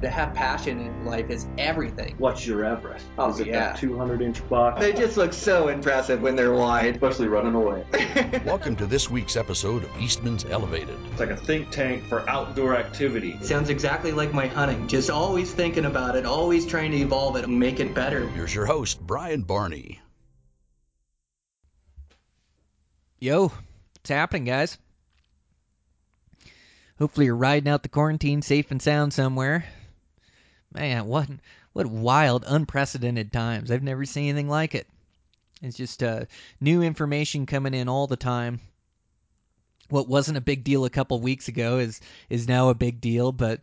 to have passion in life is everything. What's your Everest? Oh, Is it yeah. that 200 inch buck? They just look so impressive when they're wide. Especially running away. Welcome to this week's episode of Eastman's Elevated. It's like a think tank for outdoor activity. Sounds exactly like my hunting. Just always thinking about it, always trying to evolve it and make it better. Here's your host, Brian Barney. Yo, what's happening, guys? Hopefully you're riding out the quarantine safe and sound somewhere. Man, what what wild, unprecedented times. I've never seen anything like it. It's just uh, new information coming in all the time. What wasn't a big deal a couple weeks ago is is now a big deal, but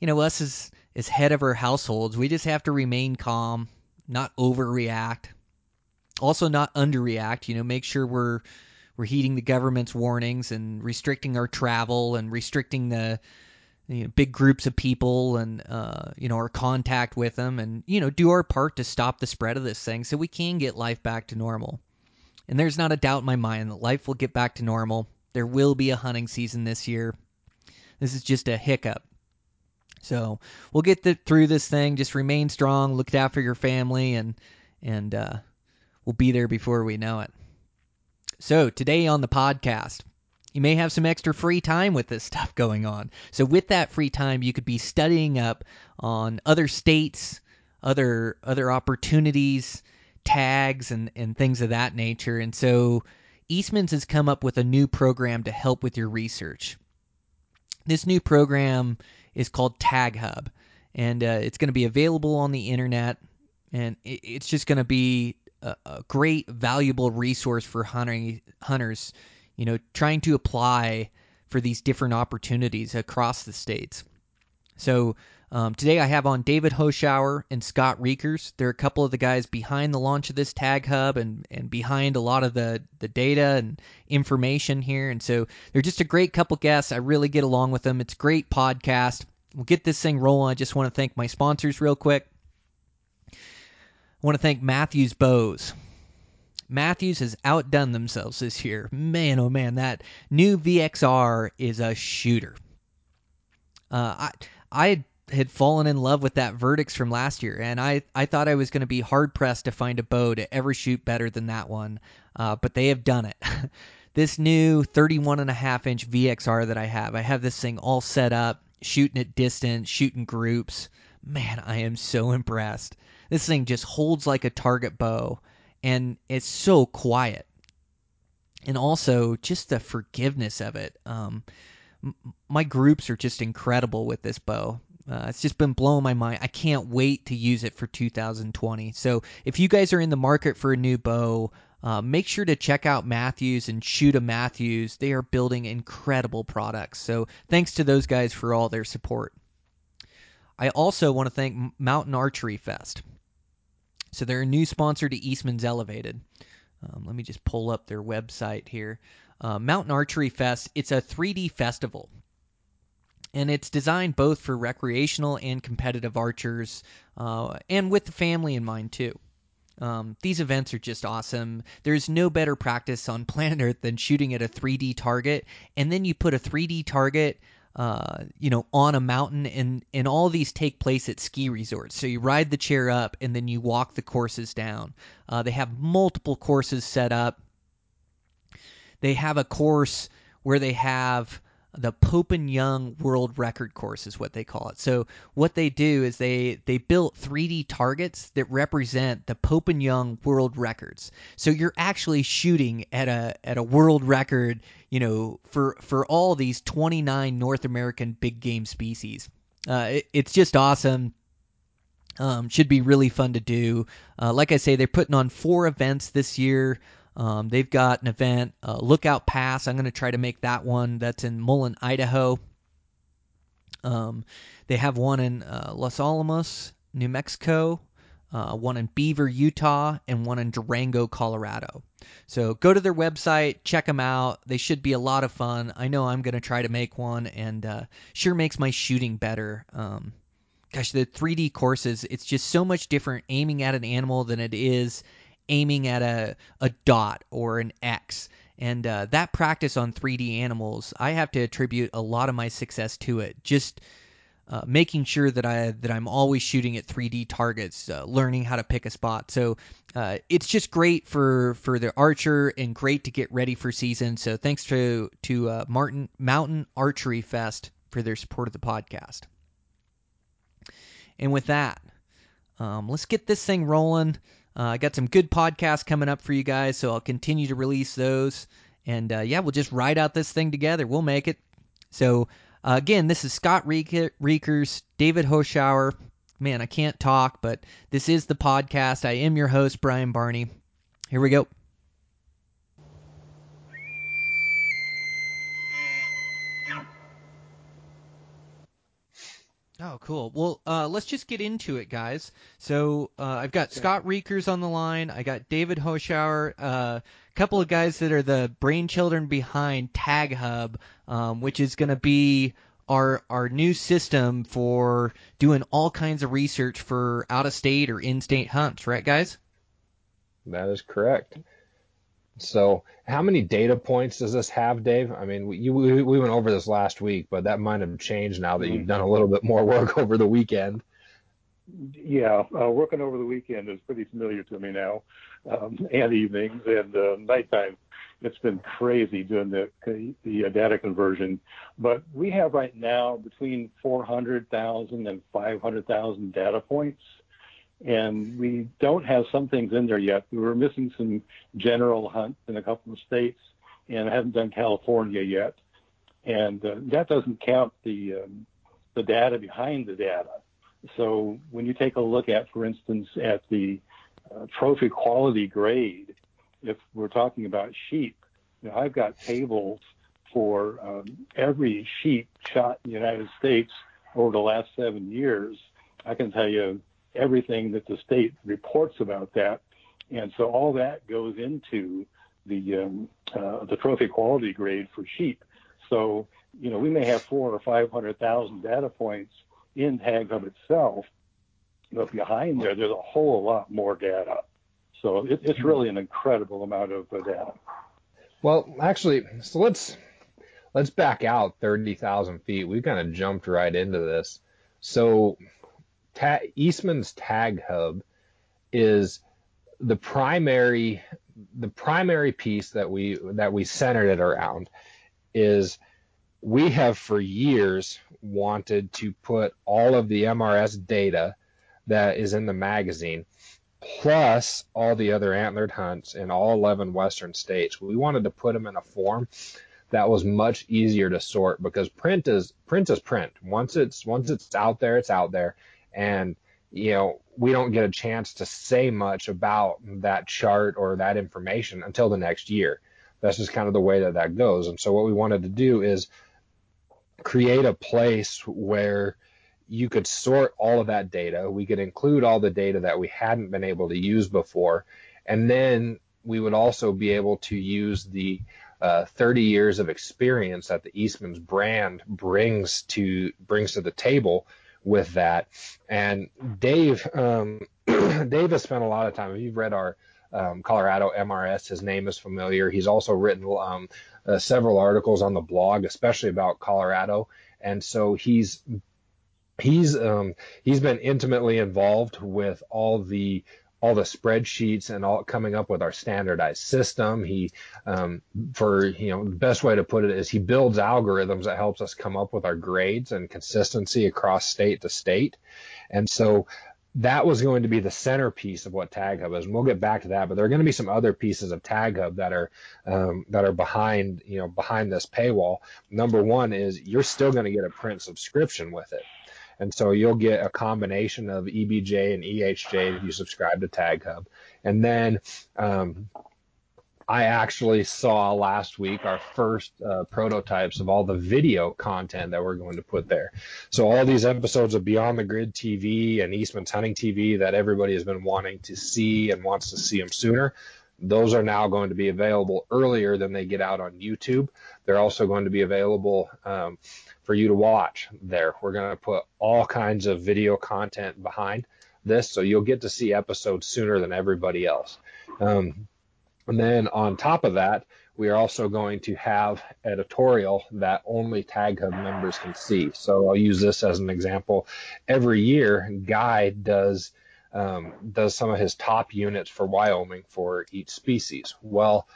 you know, us as as head of our households, we just have to remain calm, not overreact. Also not underreact, you know, make sure we're we're heeding the government's warnings and restricting our travel and restricting the you know, big groups of people and uh, you know our contact with them and you know do our part to stop the spread of this thing so we can get life back to normal. And there's not a doubt in my mind that life will get back to normal. There will be a hunting season this year. This is just a hiccup. So we'll get the, through this thing. Just remain strong. Look after your family, and and uh, we'll be there before we know it. So, today on the podcast, you may have some extra free time with this stuff going on. So, with that free time, you could be studying up on other states, other other opportunities, tags and and things of that nature. And so, Eastman's has come up with a new program to help with your research. This new program is called Tag Hub, and uh, it's going to be available on the internet. And it, it's just going to be a, a great, valuable resource for hunting hunters, you know, trying to apply for these different opportunities across the states. So um, today I have on David Hoschauer and Scott Reekers. They're a couple of the guys behind the launch of this Tag Hub and, and behind a lot of the, the data and information here. And so they're just a great couple guests. I really get along with them. It's great podcast. We'll get this thing rolling. I just want to thank my sponsors real quick. I want to thank Mathews Bows. Mathews has outdone themselves this year. Man, oh man, that new VXR is a shooter. Uh, I I had fallen in love with that Vertix from last year, and I, I thought I was going to be hard pressed to find a bow to ever shoot better than that one, uh, but they have done it. this new 31 and a half inch VXR that I have, I have this thing all set up, shooting at distance, shooting groups. Man, I am so impressed. This thing just holds like a target bow and it's so quiet. And also just the forgiveness of it. Um, m- my groups are just incredible with this bow. Uh, it's just been blowing my mind. I can't wait to use it for 2020. So if you guys are in the market for a new bow, uh, make sure to check out Mathews and shoot a Mathews. They are building incredible products. So thanks to those guys for all their support. I also want to thank Mountain Archery Fest. So they're a new sponsor to Eastman's Elevated. Um, let me just pull up their website here. Uh, Mountain Archery Fest. It's a 3D festival, and it's designed both for recreational and competitive archers, uh, and with the family in mind too. Um, these events are just awesome. There's no better practice on planet Earth than shooting at a 3D target, and then you put a 3D target uh, you know, on a mountain, and and all these take place at ski resorts. So you ride the chair up, and then you walk the courses down. Uh, they have multiple courses set up. They have a course where they have the Pope and Young World Record course is what they call it. So what they do is they they built 3D targets that represent the Pope and Young World Records. So you're actually shooting at a at a world record, you know, for for all these 29 North American big game species. Uh, it, it's just awesome. Um, should be really fun to do. Uh, like I say, they're putting on four events this year. Um, they've got an event, uh, Lookout Pass. I'm going to try to make that one. That's in Mullan, Idaho. Um, they have one in uh, Los Alamos, New Mexico, uh, one in Beaver, Utah, and one in Durango, Colorado. So go to their website, check them out. They should be a lot of fun. I know I'm going to try to make one, and uh, sure makes my shooting better. Um, gosh, the 3D courses, it's just so much different aiming at an animal than it is aiming at a, a dot or an X. And uh, that practice on 3D animals, I have to attribute a lot of my success to it. Just uh, making sure that I that I'm always shooting at 3D targets, uh, learning how to pick a spot. So uh, it's just great for for the archer and great to get ready for season. So thanks to to uh, Martin Mountain Archery Fest for their support of the podcast. And with that, um, let's get this thing rolling. Uh, I got some good podcasts coming up for you guys, so I'll continue to release those. And uh, yeah, we'll just ride out this thing together. We'll make it. So uh, again, this is Scott Reekers, David Hoshauer. Man, I can't talk, but this is the podcast. I am your host, Brian Barney. Here we go. Oh, cool. Well, uh, let's just get into it, guys. So uh, I've got Scott Reekers on the line. I got David Hoschauer, a uh, couple of guys that are the brainchildren behind Tag Hub, um, which is going to be our our new system for doing all kinds of research for out of state or in state hunts, right, guys? That is correct. So, how many data points does this have, Dave? I mean, we, you, we, we went over this last week, but that might have changed now that you've done a little bit more work over the weekend. Yeah, uh, working over the weekend is pretty familiar to me now, um, and evenings and uh, nighttime. It's been crazy doing the the uh, data conversion, but we have right now between 400,000 and 500,000 data points and we don't have some things in there yet. We were missing some general hunts in a couple of states, and I haven't done California yet. And uh, that doesn't count the um, the data behind the data. So when you take a look at, for instance, at the uh, trophy quality grade, if we're talking about sheep, you know, I've got tables for um, every sheep shot in the United States over the last seven years. I can tell you everything that the state reports about that. And so all that goes into the um, uh, the trophy quality grade for sheep. So you know we may have four or five hundred thousand data points in Tag Hub itself, but behind there there's a whole lot more data. So it, it's really an incredible amount of uh, data. Well, actually, so let's let's back out thirty thousand feet. We kind of jumped right into this. So ta- Eastman's Tag Hub is the primary the primary piece that we that we centered it around is we have for years wanted to put all of the MRS data that is in the magazine plus all the other antlered hunts in all 11 western states. We wanted to put them in a form that was much easier to sort because print is print is print. Once it's once it's out there, it's out there and you know we don't get a chance to say much about that chart or that information until the next year. That's just kind of the way that that goes. And so what we wanted to do is create a place where you could sort all of that data. We could include all the data that we hadn't been able to use before. And then we would also be able to use the uh, 30 years of experience that the Eastman's brand brings to brings to the table with that. And Dave, um, Dave has spent a lot of time. If you've read our um, Colorado MRS, his name is familiar. He's also written um, uh, several articles on the blog, especially about Colorado. And so he's he's um, he's been intimately involved with all the all the spreadsheets and all coming up with our standardized system. He, um, for you know, the best way to put it is he builds algorithms that helps us come up with our grades and consistency across state to state. And so that was going to be the centerpiece of what Tag Hub is, and we'll get back to that. But there are going to be some other pieces of Tag Hub that are um, that are behind, you know, behind this paywall. Number one is you're still going to get a print subscription with it. And so you'll get a combination of EBJ and EHJ if you subscribe to Tag Hub. And then um, I actually saw last week our first uh, prototypes of all the video content that we're going to put there. So all these episodes of Beyond the Grid TV and Eastman's Hunting TV that everybody has been wanting to see and wants to see them sooner. Those are now going to be available earlier than they get out on YouTube. They're also going to be available um, for you to watch there. We're going to put all kinds of video content behind this, so you'll get to see episodes sooner than everybody else. Um, And then on top of that, we are also going to have editorial that only Tag Hub members can see. So I'll use this as an example. Every year, Guy does um, does some of his top units for Wyoming for each species. Well,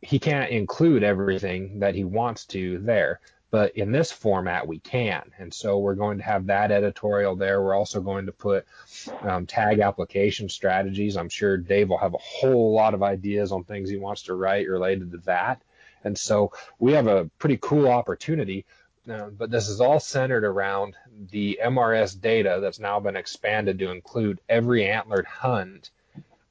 he can't include everything that he wants to there but in this format we can. And so we're going to have that editorial there. We're also going to put um, tag application strategies. I'm sure dave will have a whole lot of ideas on things he wants to write related to that. And so we have a pretty cool opportunity uh, but this is all centered around the mrs data that's now been expanded to include every antlered hunt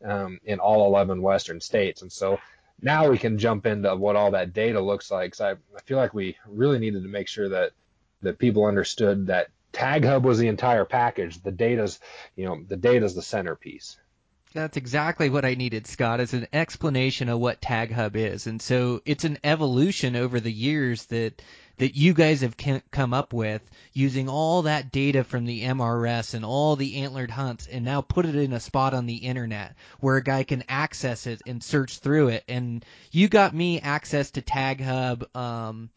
um, in all 11 western states. And so now we can jump into what all that data looks like. So I, I feel like we really needed to make sure that that people understood that Tag Hub was the entire package. The data's, you know, the data's the centerpiece. That's exactly what I needed, Scott, is an explanation of what Tag Hub is. And so it's an evolution over the years that that you guys have come up with using all that data from the MRS and all the antlered hunts and now put it in a spot on the internet where a guy can access it and search through it. And you got me access to Tag Hub. Um,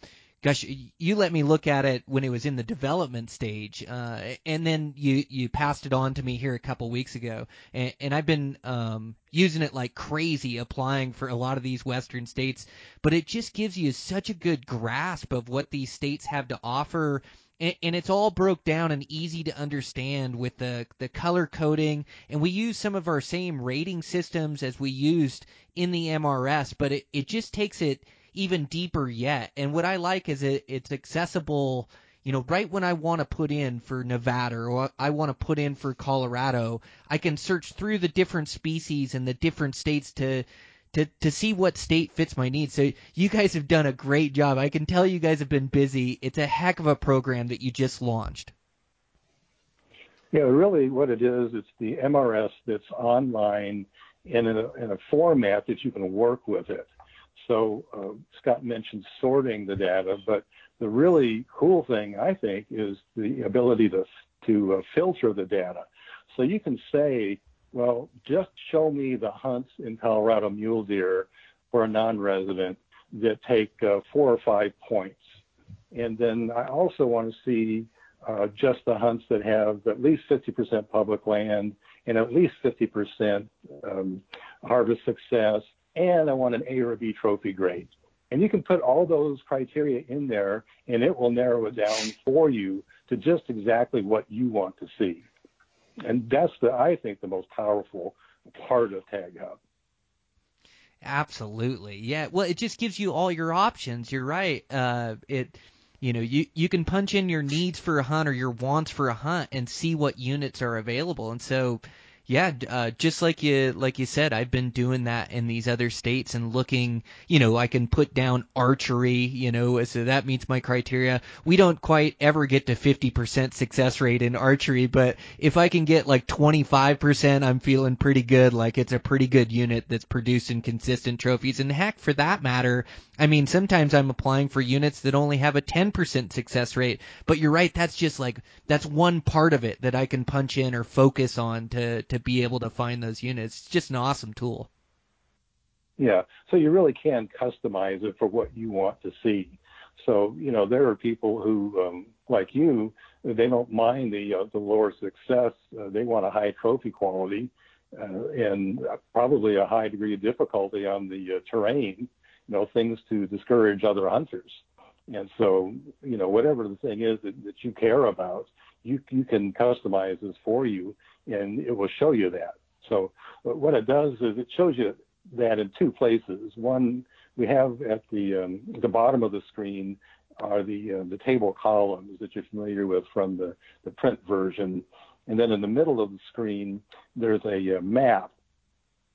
gosh, you let me look at it when it was in the development stage, uh, and then you you passed it on to me here a couple weeks ago, and, and I've been um, using it like crazy, applying for a lot of these western states. But it just gives you such a good grasp of what these states have to offer. And, it's all broke down and easy to understand with the the color coding, and we use some of our same rating systems as we used in the MRS, but it, it just takes it even deeper yet. And what I like is it it's accessible. You know, right when I want to put in for Nevada or I want to put in for Colorado, I can search through the different species and the different states to to to see what state fits my needs. So you guys have done a great job. I can tell you guys have been busy. It's a heck of a program that you just launched. Yeah, really, what it is, it's the MRS that's online in a, in a format that you can work with it. So uh, Scott mentioned sorting the data, but the really cool thing I think is the ability to to uh, filter the data. So you can say, well, just show me the hunts in Colorado mule deer for a non-resident that take uh, four or five points, and then I also want to see uh, just the hunts that have at least 50% public land and at least 50% um, harvest success and I want an A or a B trophy grade. And you can put all those criteria in there and it will narrow it down for you to just exactly what you want to see. And that's the, I think, the most powerful part of Tag Hub. Absolutely. Yeah. Well, it just gives you all your options. You're right. Uh, it, you know, you, you can punch in your needs for a hunt or your wants for a hunt and see what units are available. And so, yeah, uh, just like you like you said, I've been doing that in these other states and looking. You know, I can put down archery. You know, so that meets my criteria. We don't quite ever get to 50% success rate in archery, but if I can get like 25%, I'm feeling pretty good. Like it's a pretty good unit that's producing consistent trophies. And heck, for that matter, I mean, sometimes I'm applying for units that only have a 10% success rate. But you're right, that's just like that's one part of it that I can punch in or focus on to to be able to find those units. It's just an awesome tool. Yeah, so you really can customize it for what you want to see. So you know there are people who, um, like you, they don't mind the uh, the lower success. Uh, they want a high trophy quality uh, and probably a high degree of difficulty on the uh, terrain. You know things to discourage other hunters. And so you know whatever the thing is that, that you care about, you you can customize this for you and it will show you that. So what it does is it shows you that in two places. One, we have at the um, the bottom of the screen are the uh, the table columns that you're familiar with from the, the print version, and then in the middle of the screen there's a, uh, map,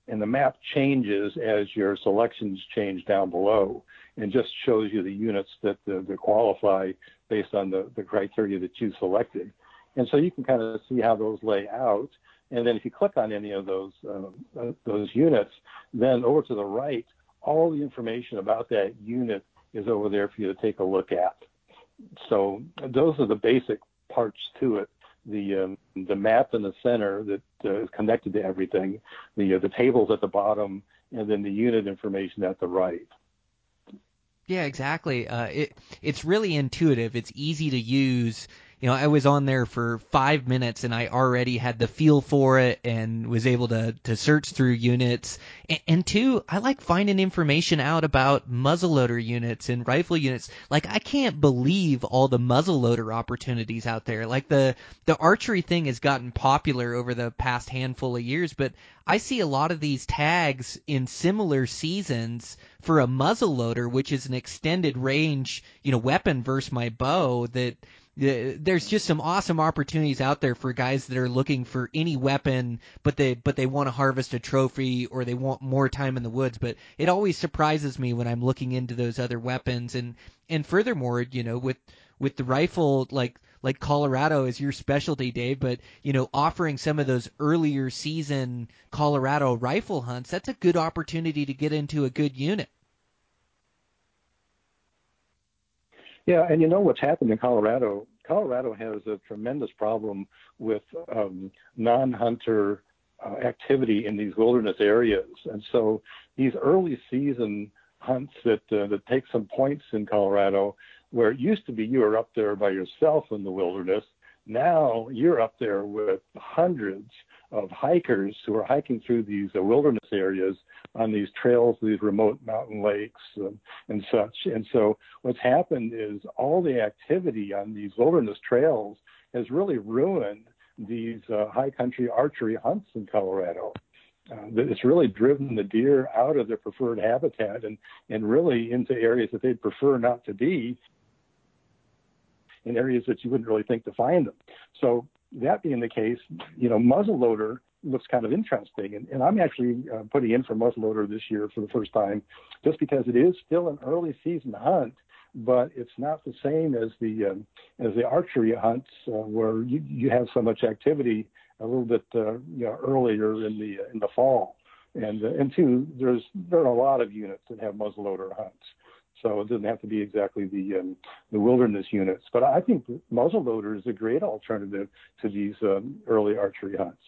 and the map changes as your selections change down below, and just shows you the units that, uh, that qualify based on the, the criteria that you selected. And so you can kind of see how those lay out. And then if you click on any of those uh, uh, those units, then over to the right, all the information about that unit is over there for you to take a look at. So those are the basic parts to it. the um, the map in the center that uh, is connected to everything, the uh, the tables at the bottom, and then the unit information at the right. Yeah, exactly. Uh, it it's really intuitive. It's easy to use. You know, I was on there for five minutes and I already had the feel for it and was able to to search through units. And, and two, I like finding information out about muzzleloader units and rifle units. Like I can't believe all the muzzleloader opportunities out there. Like the the archery thing has gotten popular over the past handful of years, but I see a lot of these tags in similar seasons for a muzzleloader, which is an extended range, you know, weapon versus my bow that there's just some awesome opportunities out there for guys that are looking for any weapon, but they but they want to harvest a trophy or they want more time in the woods. But it always surprises me when I'm looking into those other weapons, and and furthermore, you know, with with the rifle like like Colorado is your specialty, Dave, but you know, offering some of those earlier season Colorado rifle hunts, that's a good opportunity to get into a good unit. Yeah, and you know what's happened in Colorado? Colorado has a tremendous problem with um, non-hunter uh, activity in these wilderness areas, and so these early season hunts that uh, that take some points in Colorado, where it used to be you were up there by yourself in the wilderness, now you're up there with hundreds of hikers who are hiking through these uh, wilderness areas on these trails, these remote mountain lakes and, and such. And so what's happened is all the activity on these wilderness trails has really ruined these uh, high country archery hunts in Colorado. Uh, it's really driven the deer out of their preferred habitat and, and really into areas that they'd prefer not to be in areas that you wouldn't really think to find them. So that being the case, you know, muzzleloader looks kind of interesting. And, and I'm actually uh, putting in for muzzleloader this year for the first time, just because it is still an early season hunt, but it's not the same as the um, as the archery hunts uh, where you, you have so much activity a little bit uh, you know earlier in the in the fall. And uh, and two, there's there are a lot of units that have muzzleloader hunts. So it doesn't have to be exactly the um, the wilderness units, but I think muzzleloader is a great alternative to these um, early archery hunts.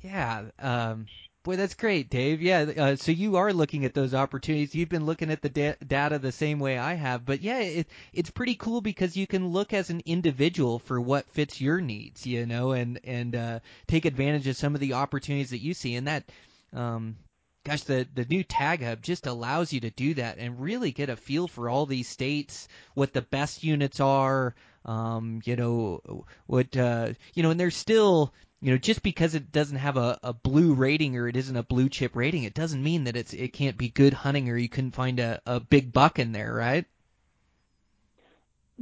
Yeah, um, boy, that's great, Dave. Yeah, uh, so you are looking at those opportunities. You've been looking at the da- data the same way I have, but yeah, it, it's pretty cool because you can look as an individual for what fits your needs, you know, and and uh, take advantage of some of the opportunities that you see, and that. Um, gosh, the the new tag hub just allows you to do that and really get a feel for all these states, what the best units are, um, you know, what uh, you know, and there's still you know, just because it doesn't have a, a blue rating or it isn't a blue chip rating, it doesn't mean that it's it can't be good hunting or you couldn't find a, a big buck in there, right?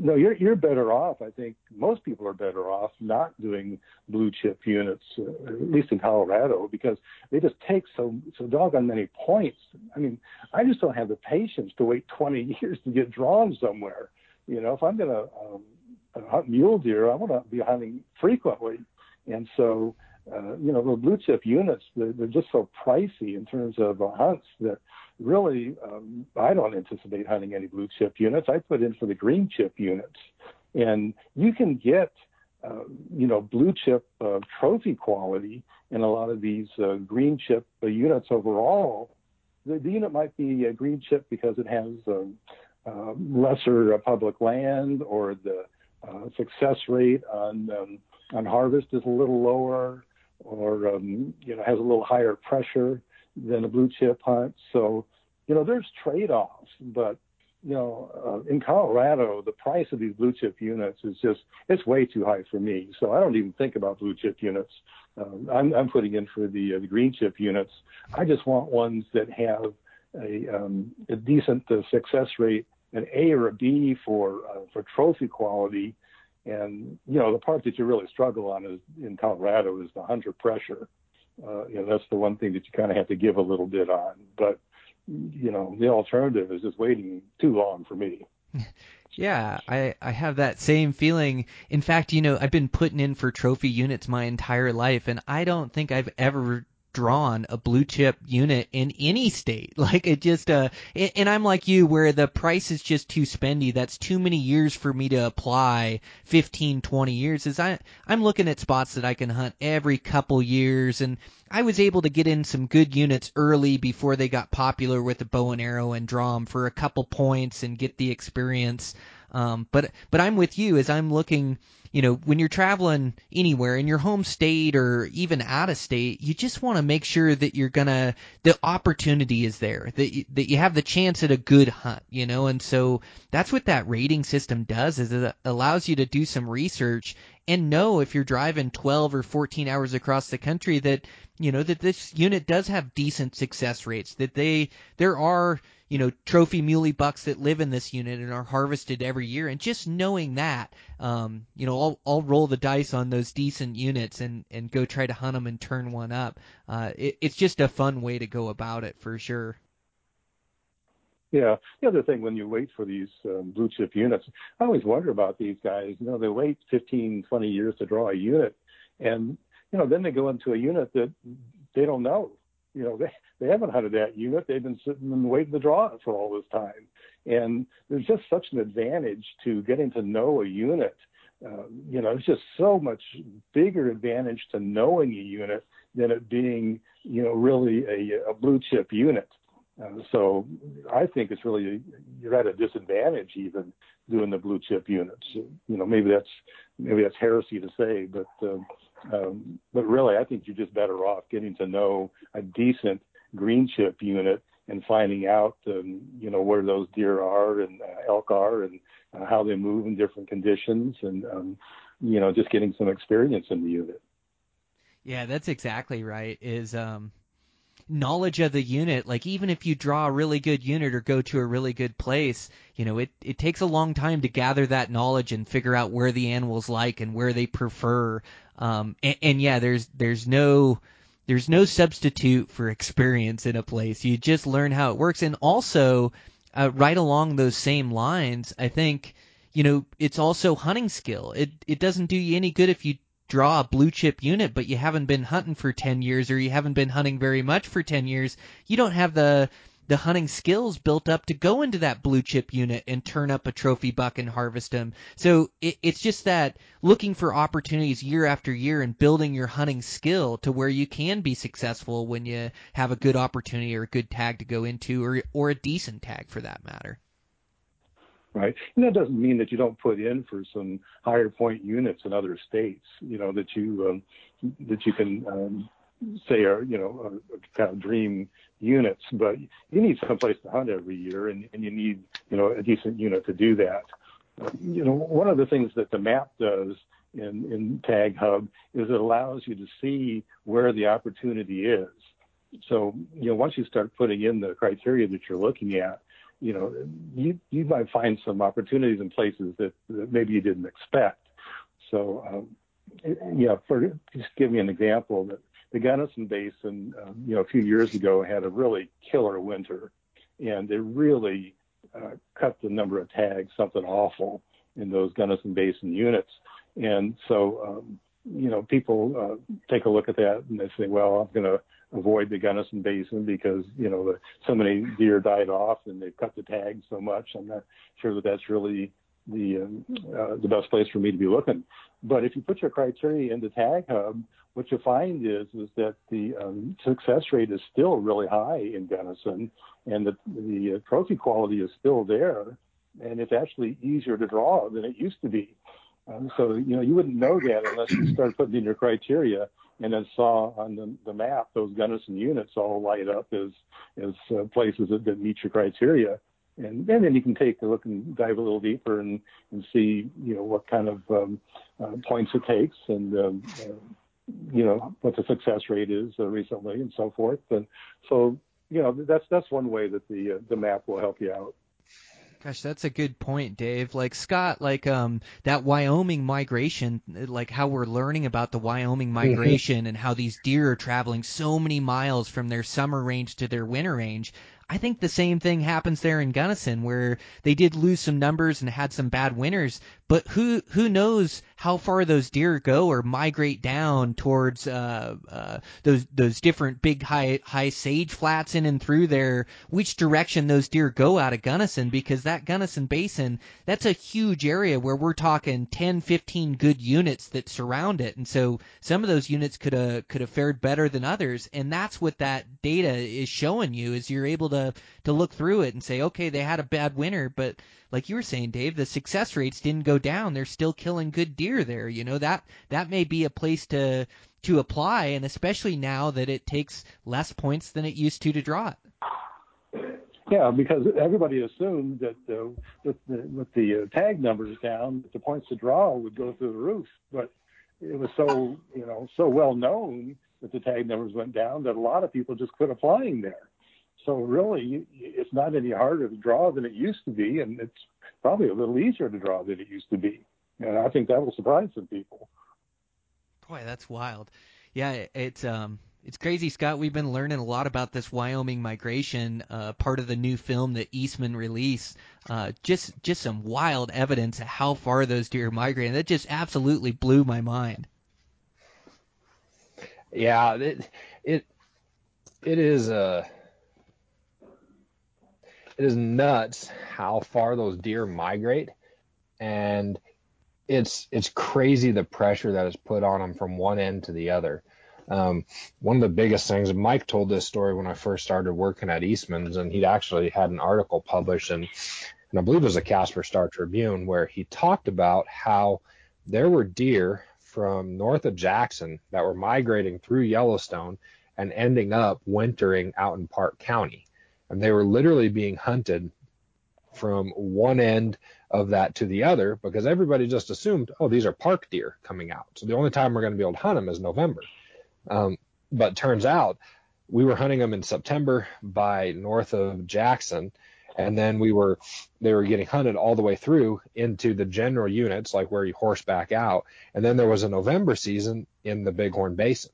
No, you're you're better off. I think most people are better off not doing blue chip units, uh, at least in Colorado, because they just take so so doggone many points. I mean, I just don't have the patience to wait 20 years to get drawn somewhere. You know, if I'm going to um, hunt mule deer, I want to be hunting frequently, and so uh, you know the blue chip units they're, they're just so pricey in terms of uh, hunts that really, um, I don't anticipate hunting any blue chip units. I put in for the green chip units, and you can get, uh, you know, blue chip uh, trophy quality in a lot of these uh, green chip uh, units overall. The, the, unit might be a green chip because it has um, uh, lesser public land, or the uh, success rate on um, on harvest is a little lower, or um, you know has a little higher pressure than a blue chip hunt. So, you know, there's trade-offs, but you know, uh, in Colorado, the price of these blue chip units is just, it's way too high for me. So I don't even think about blue chip units. Um, I'm, I'm putting in for the, uh, the green chip units. I just want ones that have a, um, a decent uh, success rate, an A or a B for, uh, for trophy quality. And, you know, the part that you really struggle on is in Colorado is the hunter pressure uh, you know, that's the one thing that you kind of have to give a little bit on. But you know, the alternative is just waiting too long for me. Yeah, I I have that same feeling. In fact, you know, I've been putting in for trophy units my entire life, and I don't think I've ever drawn a blue chip unit in any state. Like it just uh and I'm like you where the price is just too spendy. That's too many years for me to apply 15 20 years is I I'm looking at spots that I can hunt every couple years and I was able to get in some good units early before they got popular with the bow and arrow and draw them for a couple points and get the experience. Um, but but I'm with you as I'm looking you know, when you're traveling anywhere in your home state or even out of state, you just want to make sure that you're gonna the opportunity is there that you, that you have the chance at a good hunt, you know, and so that's what that rating system does is it allows you to do some research and know if you're driving 12 or 14 hours across the country that you know that this unit does have decent success rates that they there are you know trophy muley bucks that live in this unit and are harvested every year. And just knowing that um you know I'll I'll roll the dice on those decent units and and go try to hunt them and turn one up. Uh it, it's just a fun way to go about it for sure yeah. The other thing, when you wait for these um, blue chip units, I always wonder about these guys. You know, they wait 15, 20 years to draw a unit, and you know, then they go into a unit that they don't know. You know, they they haven't hunted that unit. They've been sitting and waiting to draw it for all this time, and there's just such an advantage to getting to know a unit. Uh, you know, it's just so much bigger advantage to knowing a unit than it being, you know, really a, a blue chip unit. Uh, so I think it's really you're at a disadvantage even doing the blue chip units. You know, maybe that's maybe that's heresy to say, but uh, um, but really, I think you're just better off getting to know a decent green chip unit and finding out, um, you know, where those deer are and uh, elk are and uh, how they move in different conditions, and um, you know, just getting some experience in the unit. Yeah, that's exactly right. Is um, knowledge of the unit. Like even if you draw a really good unit or go to a really good place, you know, it it takes a long time to gather that knowledge and figure out where the animals like and where they prefer. Um, and, and yeah, there's there's no there's no substitute for experience in a place. You just learn how it works, and also uh, right along those same lines, I think you know it's also hunting skill. It it doesn't do you any good if you draw a blue chip unit, but you haven't been hunting for 10 years or you haven't been hunting very much for 10 years, you don't have the the hunting skills built up to go into that blue chip unit and turn up a trophy buck and harvest them. So it, it's just that looking for opportunities year after year and building your hunting skill to where you can be successful when you have a good opportunity or a good tag to go into or or a decent tag for that matter right? And that doesn't mean that you don't put in for some higher point units in other states, you know, that you um, that you can um, say are you know kind of dream units, but you need some place to hunt every year, and, and you need you know a decent unit to do that. You know, one of the things that the map does in, in Tag Hub is it allows you to see where the opportunity is. So, you know, once you start putting in the criteria that you're looking at, you know, you you might find some opportunities in places that, that maybe you didn't expect. So, um, yeah, for just give me an example that the Gunnison Basin, um, you know, a few years ago had a really killer winter, and they really uh, cut the number of tags something awful in those Gunnison Basin units. And so, um, you know, people uh, take a look at that and they say, well, I'm going to avoid the Gunnison Basin because you know the, so many deer died off and they've cut the tags so much. I'm not sure that that's really the um, uh, the best place for me to be looking. But if you put your criteria into Tag Hub, what you find is is that the um, success rate is still really high in Gunnison, and the the uh, trophy quality is still there, and it's actually easier to draw than it used to be. Um, so you know you wouldn't know that unless you start putting in your criteria and then saw on the, the map those Gunnison units all light up as as uh, places that, that meet your criteria. And, and then you can take a look and dive a little deeper and, and see, you know, what kind of um, uh, points it takes and, um, uh, you know, what the success rate is uh, recently and so forth. And so, you know, that's that's one way that the uh, the map will help you out. Gosh, that's a good point, Dave. Like Scott, like um that Wyoming migration, like how we're learning about the Wyoming mm-hmm. migration and how these deer are traveling so many miles from their summer range to their winter range. I think the same thing happens there in Gunnison, where they did lose some numbers and had some bad winters. But who who knows how far those deer go or migrate down towards uh, uh, those those different big high high sage flats in and through there, which direction those deer go out of Gunnison because that Gunnison Basin that's a huge area where we're talking 10, 15 good units that surround it, and so some of those units could have could have fared better than others, and that's what that data is showing you is you're able to to look through it and say, okay, they had a bad winter, but like you were saying, Dave, the success rates didn't go down. They're still killing good deer there. You know that that may be a place to to apply, and especially now that it takes less points than it used to to draw it. Yeah, because everybody assumed that uh, with the, with the uh, tag numbers down, the points to draw would go through the roof. But it was so you know so well known that the tag numbers went down that a lot of people just quit applying there. So really, it's not any harder to draw than it used to be, and it's probably a little easier to draw than it used to be. And I think that will surprise some people. Boy, that's wild. Yeah, it's um, it's crazy, Scott. We've been learning a lot about this Wyoming migration, uh, part of the new film that Eastman released. Uh, just just some wild evidence of how far those deer migrate. And that just absolutely blew my mind. Yeah, it it it is a. It is nuts how far those deer migrate, and it's it's crazy the pressure that is put on them from one end to the other. Um, one of the biggest things, Mike told this story when I first started working at Eastman's, and he'd actually had an article published, and, and I believe it was a Casper Star Tribune, where he talked about how there were deer from north of Jackson that were migrating through Yellowstone and ending up wintering out in Park County and they were literally being hunted from one end of that to the other because everybody just assumed, oh, these are park deer coming out. So the only time we're going to be able to hunt them is November. Um, but turns out we were hunting them in September by north of Jackson, and then we were they were getting hunted all the way through into the general units, like where you horseback out, and then there was a November season in the Bighorn Basin,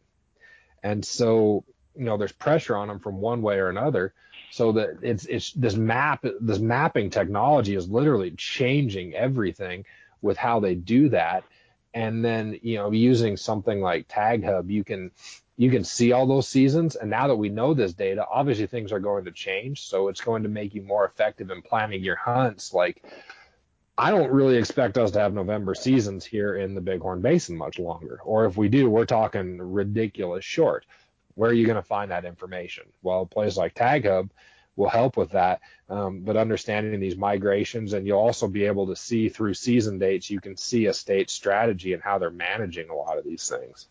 and so you know there's pressure on them from one way or another so that it's it's this map this mapping technology is literally changing everything with how they do that and then you know using something like tag hub you can you can see all those seasons and now that we know this data obviously things are going to change so it's going to make you more effective in planning your hunts like I don't really expect us to have November seasons here in the Bighorn Basin much longer. Or if we do, we're talking ridiculous short. Where are you going to find that information? Well, a place like Tag Hub will help with that. Um, but understanding these migrations, and you'll also be able to see through season dates, you can see a state strategy and how they're managing a lot of these things.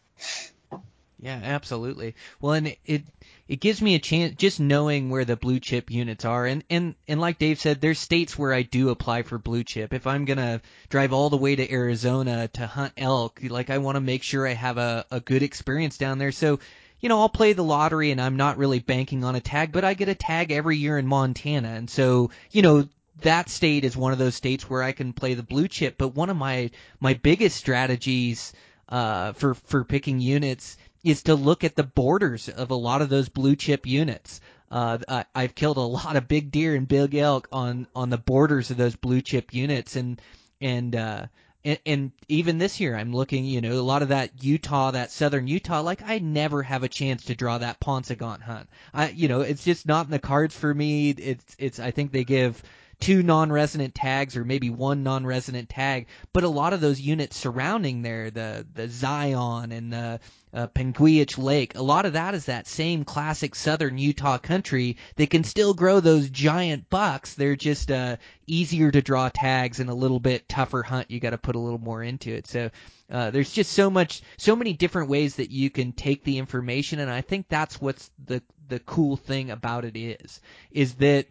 Yeah, absolutely. Well, and it it gives me a chance just knowing where the blue chip units are, and and and like Dave said, there's states where I do apply for blue chip. If I'm gonna drive all the way to Arizona to hunt elk, like I want to make sure I have a a good experience down there. So you know, I'll play the lottery and I'm not really banking on a tag, but I get a tag every year in Montana. And so, you know, that state is one of those states where I can play the blue chip. But one of my, my biggest strategies, uh, for, for picking units is to look at the borders of a lot of those blue chip units. Uh, I, I've killed a lot of big deer and big elk on, on the borders of those blue chip units. And, and, uh, and, and even this year, I'm looking, you know, a lot of that Utah, that southern Utah, like I never have a chance to draw that Paunsaugunt hunt. I, you know, it's just not in the cards for me. It's, it's, I think they give two non-resident tags or maybe one non-resident tag, but a lot of those units surrounding there, the the Zion and the uh, Panguitch Lake, a lot of that is that same classic southern Utah country that can still grow those giant bucks. They're just uh, easier to draw tags and a little bit tougher hunt. You got to put a little more into it. So uh, there's just so much, so many different ways that you can take the information, and I think that's what's the the cool thing about it is, is that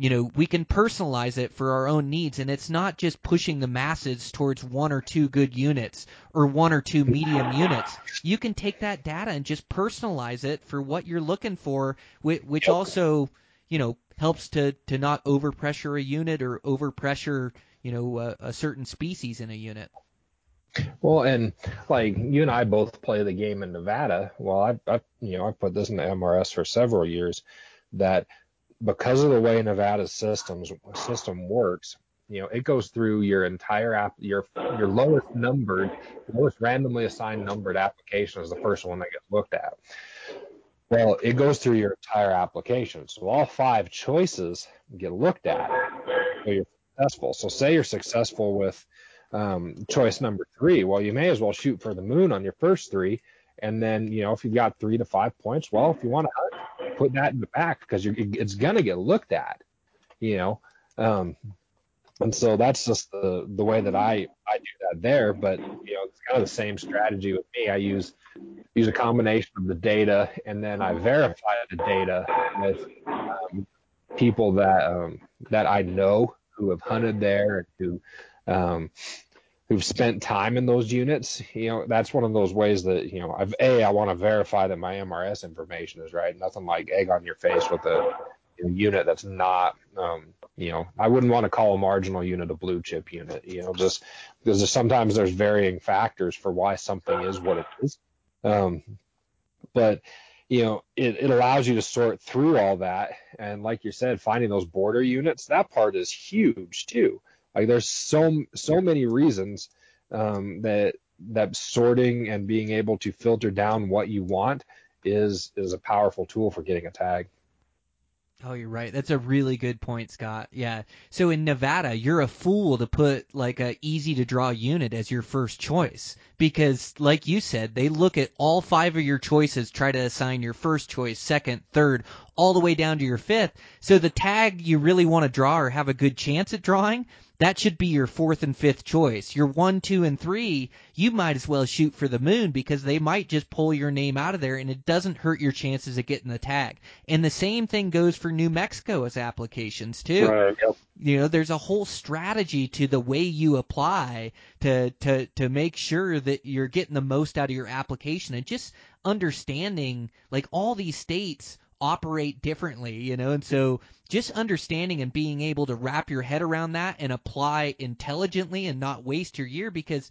you know, we can personalize it for our own needs, and it's not just pushing the masses towards one or two good units or one or two medium units. You can take that data and just personalize it for what you're looking for, which also, you know, helps to to not overpressure a unit or overpressure, you know, a, a certain species in a unit. Well, and like you and I both play the game in Nevada. Well, I've, I've you know I've put this in the MRS for several years. That because of the way Nevada's systems system works, you know, it goes through your entire app, your your lowest numbered, lowest randomly assigned numbered application is the first one that gets looked at. Well, it goes through your entire application. So all five choices get looked at. So you're successful. So say you're successful with um, choice number three. Well, you may as well shoot for the moon on your first three. And then, you know, if you've got three to five points, well, if you want to put that in the back because it's to get looked at, you know. Um, and so that's just the the way that I I do that there. But you know, it's kind of the same strategy with me. I use use a combination of the data and then I verify the data with um, people that um, that I know who have hunted there and who um, who've spent time in those units. You know, that's one of those ways that you know, I've a I want to verify that my MRS information is right. Nothing like egg on your face with a unit that's not um, you know, I wouldn't want to call a marginal unit a blue chip unit, you know, just because sometimes there's varying factors for why something is what it is. Um, but you know, it, it allows you to sort through all that. And like you said, finding those border units, that part is huge too. Like there's so, so many reasons, um, that, that sorting and being able to filter down what you want is, is a powerful tool for getting a tag. Oh, you're right. That's a really good point, Scott. Yeah. So in Nevada, you're a fool to put like a easy to draw unit as your first choice because like you said, they look at all five of your choices, try to assign your first choice, second, third, all the way down to your fifth. So the tag you really want to draw or have a good chance at drawing that should be your fourth and fifth choice. Your one, two, and three, you might as well shoot for the moon because they might just pull your name out of there and it doesn't hurt your chances of getting the tag. And the same thing goes for New Mexico's applications too. Right. Yep. You know, there's a whole strategy to the way you apply to to to make sure that you're getting the most out of your application and just understanding like all these states operate differently, you know, and so just understanding and being able to wrap your head around that and apply intelligently and not waste your year because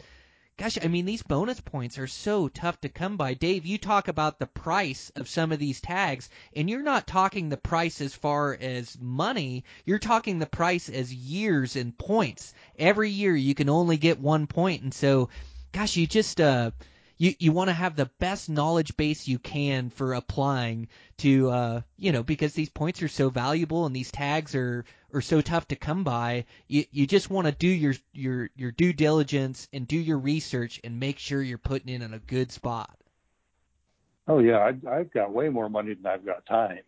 gosh, I mean these bonus points are so tough to come by. Dave, you talk about the price of some of these tags and you're not talking the price as far as money, you're talking the price as years and points. Every year you can only get one point and so gosh, you just uh you you want to have the best knowledge base you can for applying to uh you know because these points are so valuable and these tags are are so tough to come by you you just want to do your your your due diligence and do your research and make sure you're putting in in a good spot. Oh yeah I, i've got way more money than i've got time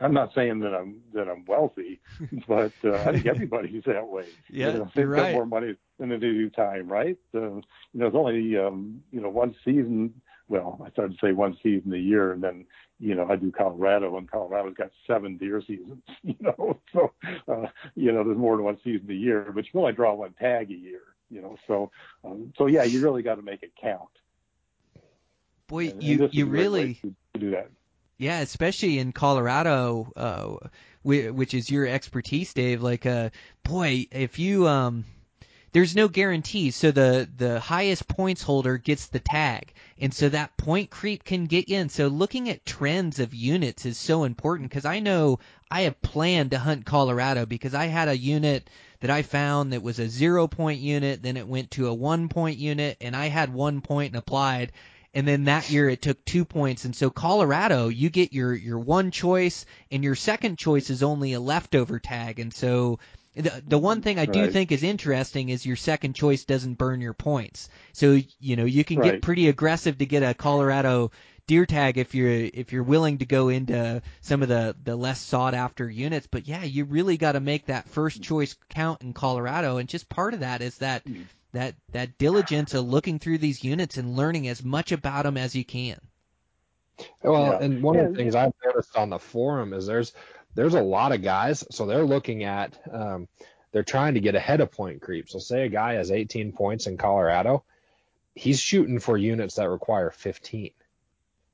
I'm not saying that I'm that I'm wealthy, but uh, I think everybody's that way. Yeah, you know, they've got more money than they do time, right? Uh, you know, it's only um, you know one season. Well, I started to say one season a year, and then you know I do Colorado, and Colorado's got seven deer seasons. You know, so uh, you know there's more than one season a year, but you can only draw one tag a year. You know, so um, so yeah, you really got to make it count. boy And- and you is you a great way really to do that. Yeah, especially in Colorado, uh, which is your expertise, Dave. Like, uh, boy, if you um, there's no guarantee. So the the highest points holder gets the tag, and so that point creep can get you. And so looking at trends of units is so important because I know I have planned to hunt Colorado because I had a unit that I found that was a zero point unit, then it went to a one point unit, and I had one point and applied and then that year it took two points and so colorado you get your your one choice and your second choice is only a leftover tag and so the, the one thing I do Right. think is interesting is your second choice doesn't burn your points. So you know you can get pretty aggressive to get a Colorado deer tag if you're if you're willing to go into some of the the less sought after units. But yeah, you really got to make that first choice count in Colorado, and just part of that is that Mm. That that diligence of looking through these units and learning as much about them as you can. Well, Yeah. and one of the things I've noticed on the forum is there's there's a lot of guys, so they're looking at um, they're trying to get ahead of point creep. So say a guy has 18 points in Colorado, he's shooting for units that require 15.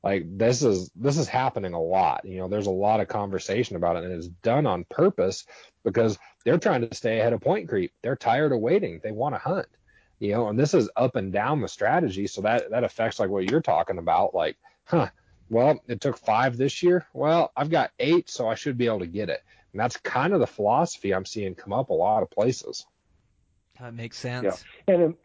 Like this is this is happening a lot. You know, there's a lot of conversation about it, and it's done on purpose because they're trying to stay ahead of point creep. They're tired of waiting. They want to hunt. You know, and this is up and down the strategy, so that that affects like what you're talking about. Like, huh, well, it took five this year. Well, I've got eight, so I should be able to get it. And that's kind of the philosophy I'm seeing come up a lot of places. That makes sense. Yeah, and in,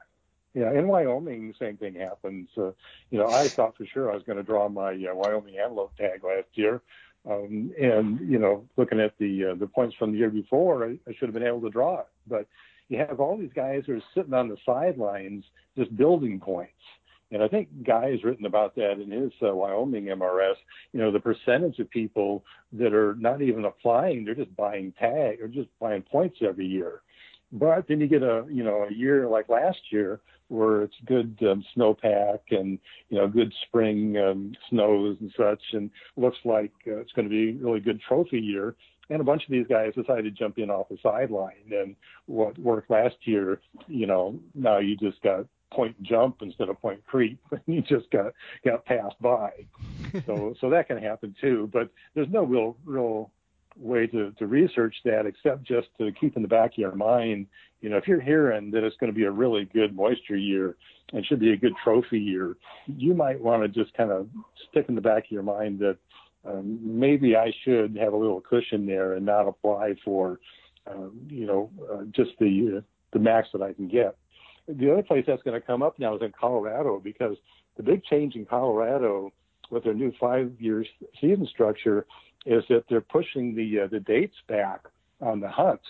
yeah, in Wyoming, same thing happens. Uh, you know, I thought for sure I was going to draw my uh, Wyoming antelope tag last year, um, and you know, looking at the uh, the points from the year before, I, I should have been able to draw it. But you have all these guys who are sitting on the sidelines just building points. And I think Guy has written about that in his uh, Wyoming MRS. You know, the percentage of people that are not even applying, they're just buying tag or just buying points every year. But then you get a, you know, a year like last year where it's good um, snowpack and, you know, good spring um, snows and such. And looks like uh, it's going to be a really good trophy year. And a bunch of these guys decided to jump in off the sideline. And what worked last year, you know, now you just got point jump instead of point creep. you just got got passed by. so so that can happen too. But there's no real real way to, to research that except just to keep in the back of your mind, you know, if you're hearing that it's going to be a really good moisture year and should be a good trophy year, you might want to just kind of stick in the back of your mind that um, maybe I should have a little cushion there and not apply for, uh, you know, uh, just the uh, the max that I can get. The other place that's going to come up now is in Colorado because the big change in Colorado with their new five-year season structure is that they're pushing the uh, the dates back on the hunts.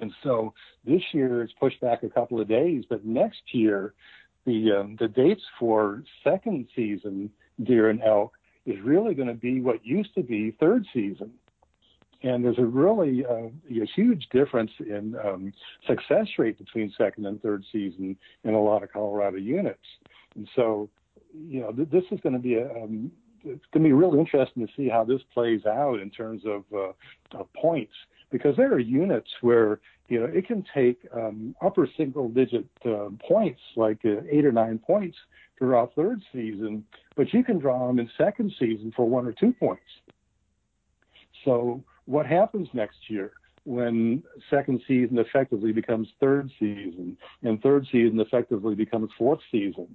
And so this year it's pushed back a couple of days, but next year the um, the dates for second season deer and elk is really going to be what used to be third season. And there's a really uh, a huge difference in um, success rate between second and third season in a lot of Colorado units. And so, you know, th- this is going to be a, um, it's going to be really interesting to see how this plays out in terms of, uh, of points because there are units where you know it can take um, upper single digit uh, points like uh, eight or nine points draw third season but you can draw them in second season for one or two points so what happens next year when second season effectively becomes third season and third season effectively becomes fourth season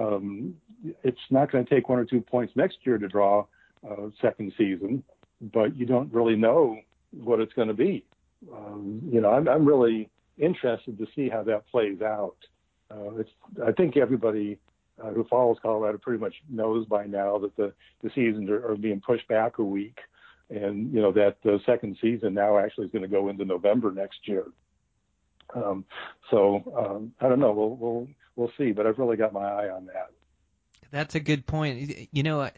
um, it's not going to take one or two points next year to draw uh, second season, but you don't really know what it's going to be. Um, you know, I'm, I'm really interested to see how that plays out. Uh, I think everybody uh, who follows Colorado pretty much knows by now that the, the seasons are, are being pushed back a week. And, you know, that the second season now actually is going to go into November next year. Um, so um, I don't know. We'll, we'll, we'll see, but I've really got my eye on that. That's a good point. You know,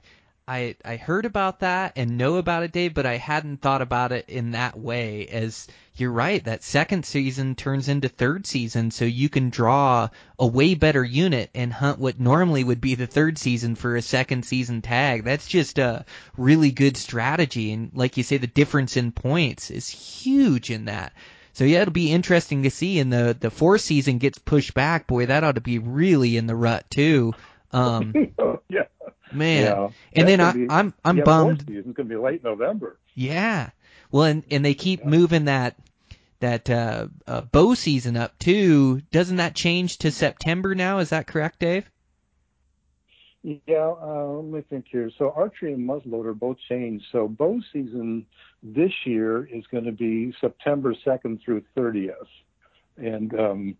I I heard about that and know about it, Dave, but I hadn't thought about it in that way. As you're right, that second season turns into third season, so you can draw a way better unit and hunt what normally would be the third season for a second season tag. That's just a really good strategy, and like you say, the difference in points is huge in that. So yeah, it'll be interesting to see. And the the fourth season gets pushed back. Boy, that ought to be really in the rut too. Um, yeah. Man, Yeah. and then I, gonna be- I'm I'm yeah, bummed. Season's going to be late November. Yeah. Well, and and they keep moving that that uh, uh, bow season up too. Doesn't that change to September now? Is that correct, Dave? Yeah, uh, let me think here. So archery and muzzleloader both changed. So bow season this year is going to be September 2nd through 30th, and um,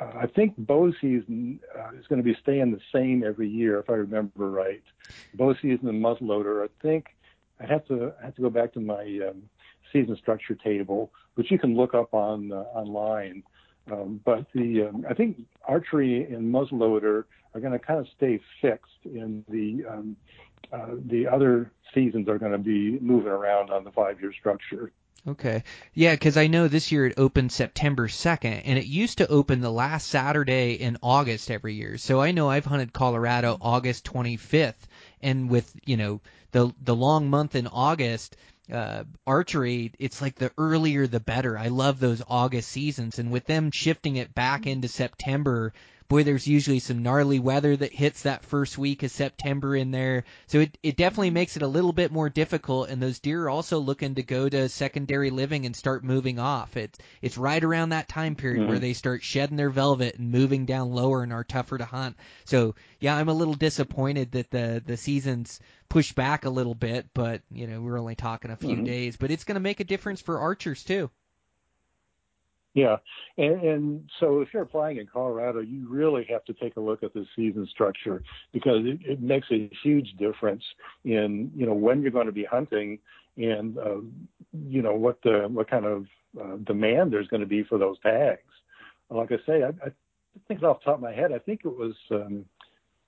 uh, I think bow season uh, is going to be staying the same every year, if I remember right. Bow season and muzzleloader, I think I have to I have to go back to my um, season structure table, which you can look up on uh, online. Um, but the um, I think archery and muzzleloader are going to kind of stay fixed, and the um, uh, the other seasons are going to be moving around on the five-year structure. Okay. Yeah, 'cause I know this year it opened September 2nd, and it used to open the last Saturday in August every year. So I know I've hunted Colorado August 25th, and with you know the the long month in August, uh, archery, it's like the earlier the better. I love those August seasons, and with them shifting it back into September, boy, there's usually some gnarly weather that hits that first week of September in there. So it, it definitely makes it a little bit more difficult. And those deer are also looking to go to secondary living and start moving off. It's it's right around that time period where mm-hmm. they start shedding their velvet and moving down lower and are tougher to hunt. So yeah, I'm a little disappointed that the the season's pushed back a little bit, but you know we're only talking a few mm-hmm. days. But it's going to make a difference for archers too. Yeah, and, and so if you're applying in Colorado, you really have to take a look at the season structure because it, it makes a huge difference in you know when you're going to be hunting and uh, you know what the what kind of uh, demand there's going to be for those tags. Like I say, I, I think off the top of my head, I think it was um,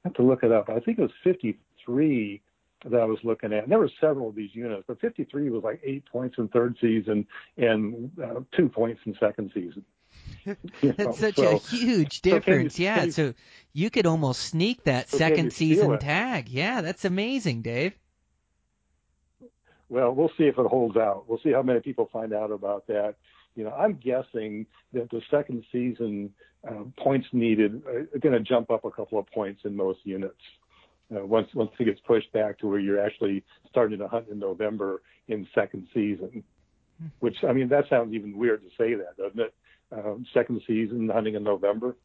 I have to look it up. I think it was 53 that I was looking at. And there were several of these units, but 53 was like eight points in third season and uh, two points in second season. You know, That's such so, a huge difference. So you, yeah, you, so you could almost sneak that so second season tag. Yeah, that's amazing, Dave. Well, we'll see if it holds out. We'll see how many people find out about that. You know, I'm guessing that the second season uh, points needed are going to jump up a couple of points in most units uh, once once it gets pushed back to where you're actually starting to hunt in November in second season. Which I mean, that sounds even weird to say that, doesn't it? Um, second season hunting in November.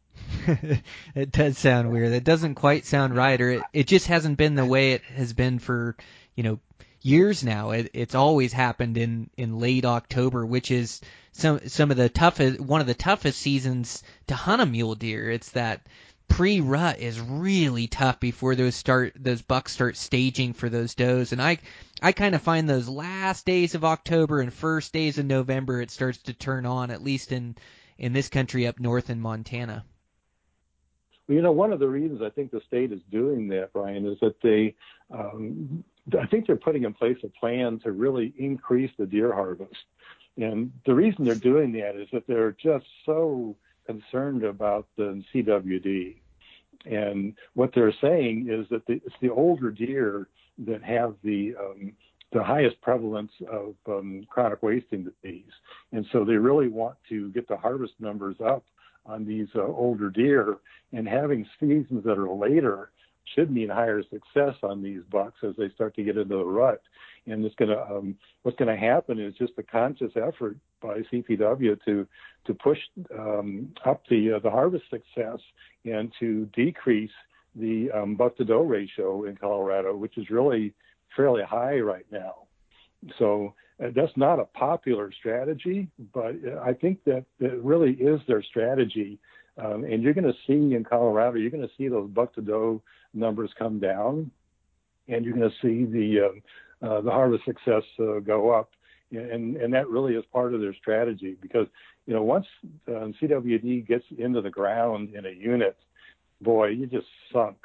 it does sound weird. It doesn't quite sound right, or it, it just hasn't been the way it has been for you know years now. It, it's always happened in in late October, which is some some of the toughest one of the toughest seasons to hunt a mule deer. It's that pre-rut is really tough before those start those bucks start staging for those does. And i i kind of find those last days of october and first days of november it starts to turn on at least in in this country up north in montana. Well, you know one of the reasons i think the state is doing that brian is that they um, i think they're putting in place a plan to really increase the deer harvest. And the reason they're doing that is that they're just so concerned about the CWD. And what they're saying is that the, it's the older deer that have the um, the highest prevalence of um, chronic wasting disease, and so they really want to get the harvest numbers up on these uh, older deer. And having seasons that are later should mean higher success on these bucks as they start to get into the rut. And it's going to um, what's going to happen is just a conscious effort by CPW to to push um, up the uh, the harvest success and to decrease the um, buck to doe ratio in Colorado, which is really fairly high right now. So uh, that's not a popular strategy, but I think that it really is their strategy. Um, and you're going to see in Colorado, you're going to see those buck to doe numbers come down, and you're going to see the um, uh, the harvest success uh, go up and and that really is part of their strategy because you know once uh, CWD gets into the ground in a unit, boy, you just sunk.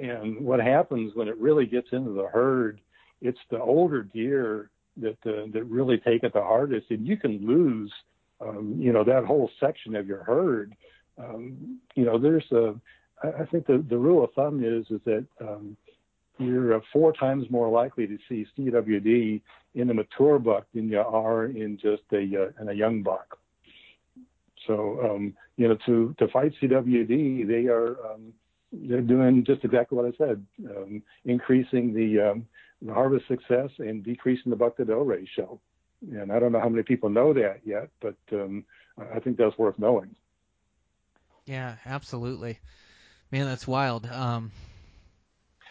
And what happens when it really gets into the herd? It's the older deer that uh, that really take it the hardest, and you can lose, um, you know, that whole section of your herd. Um, you know, there's a, I think the the rule of thumb is is that um, you're uh, four times more likely to see CWD in a mature buck than you are in just a uh, in a young buck. So um, you know, to to fight CWD, they are um, they're doing just exactly what I said, um, increasing the, um, the harvest success and decreasing the buck to doe ratio. And I don't know how many people know that yet, but um, I think that's worth knowing. Yeah, absolutely. Man, that's wild. Um,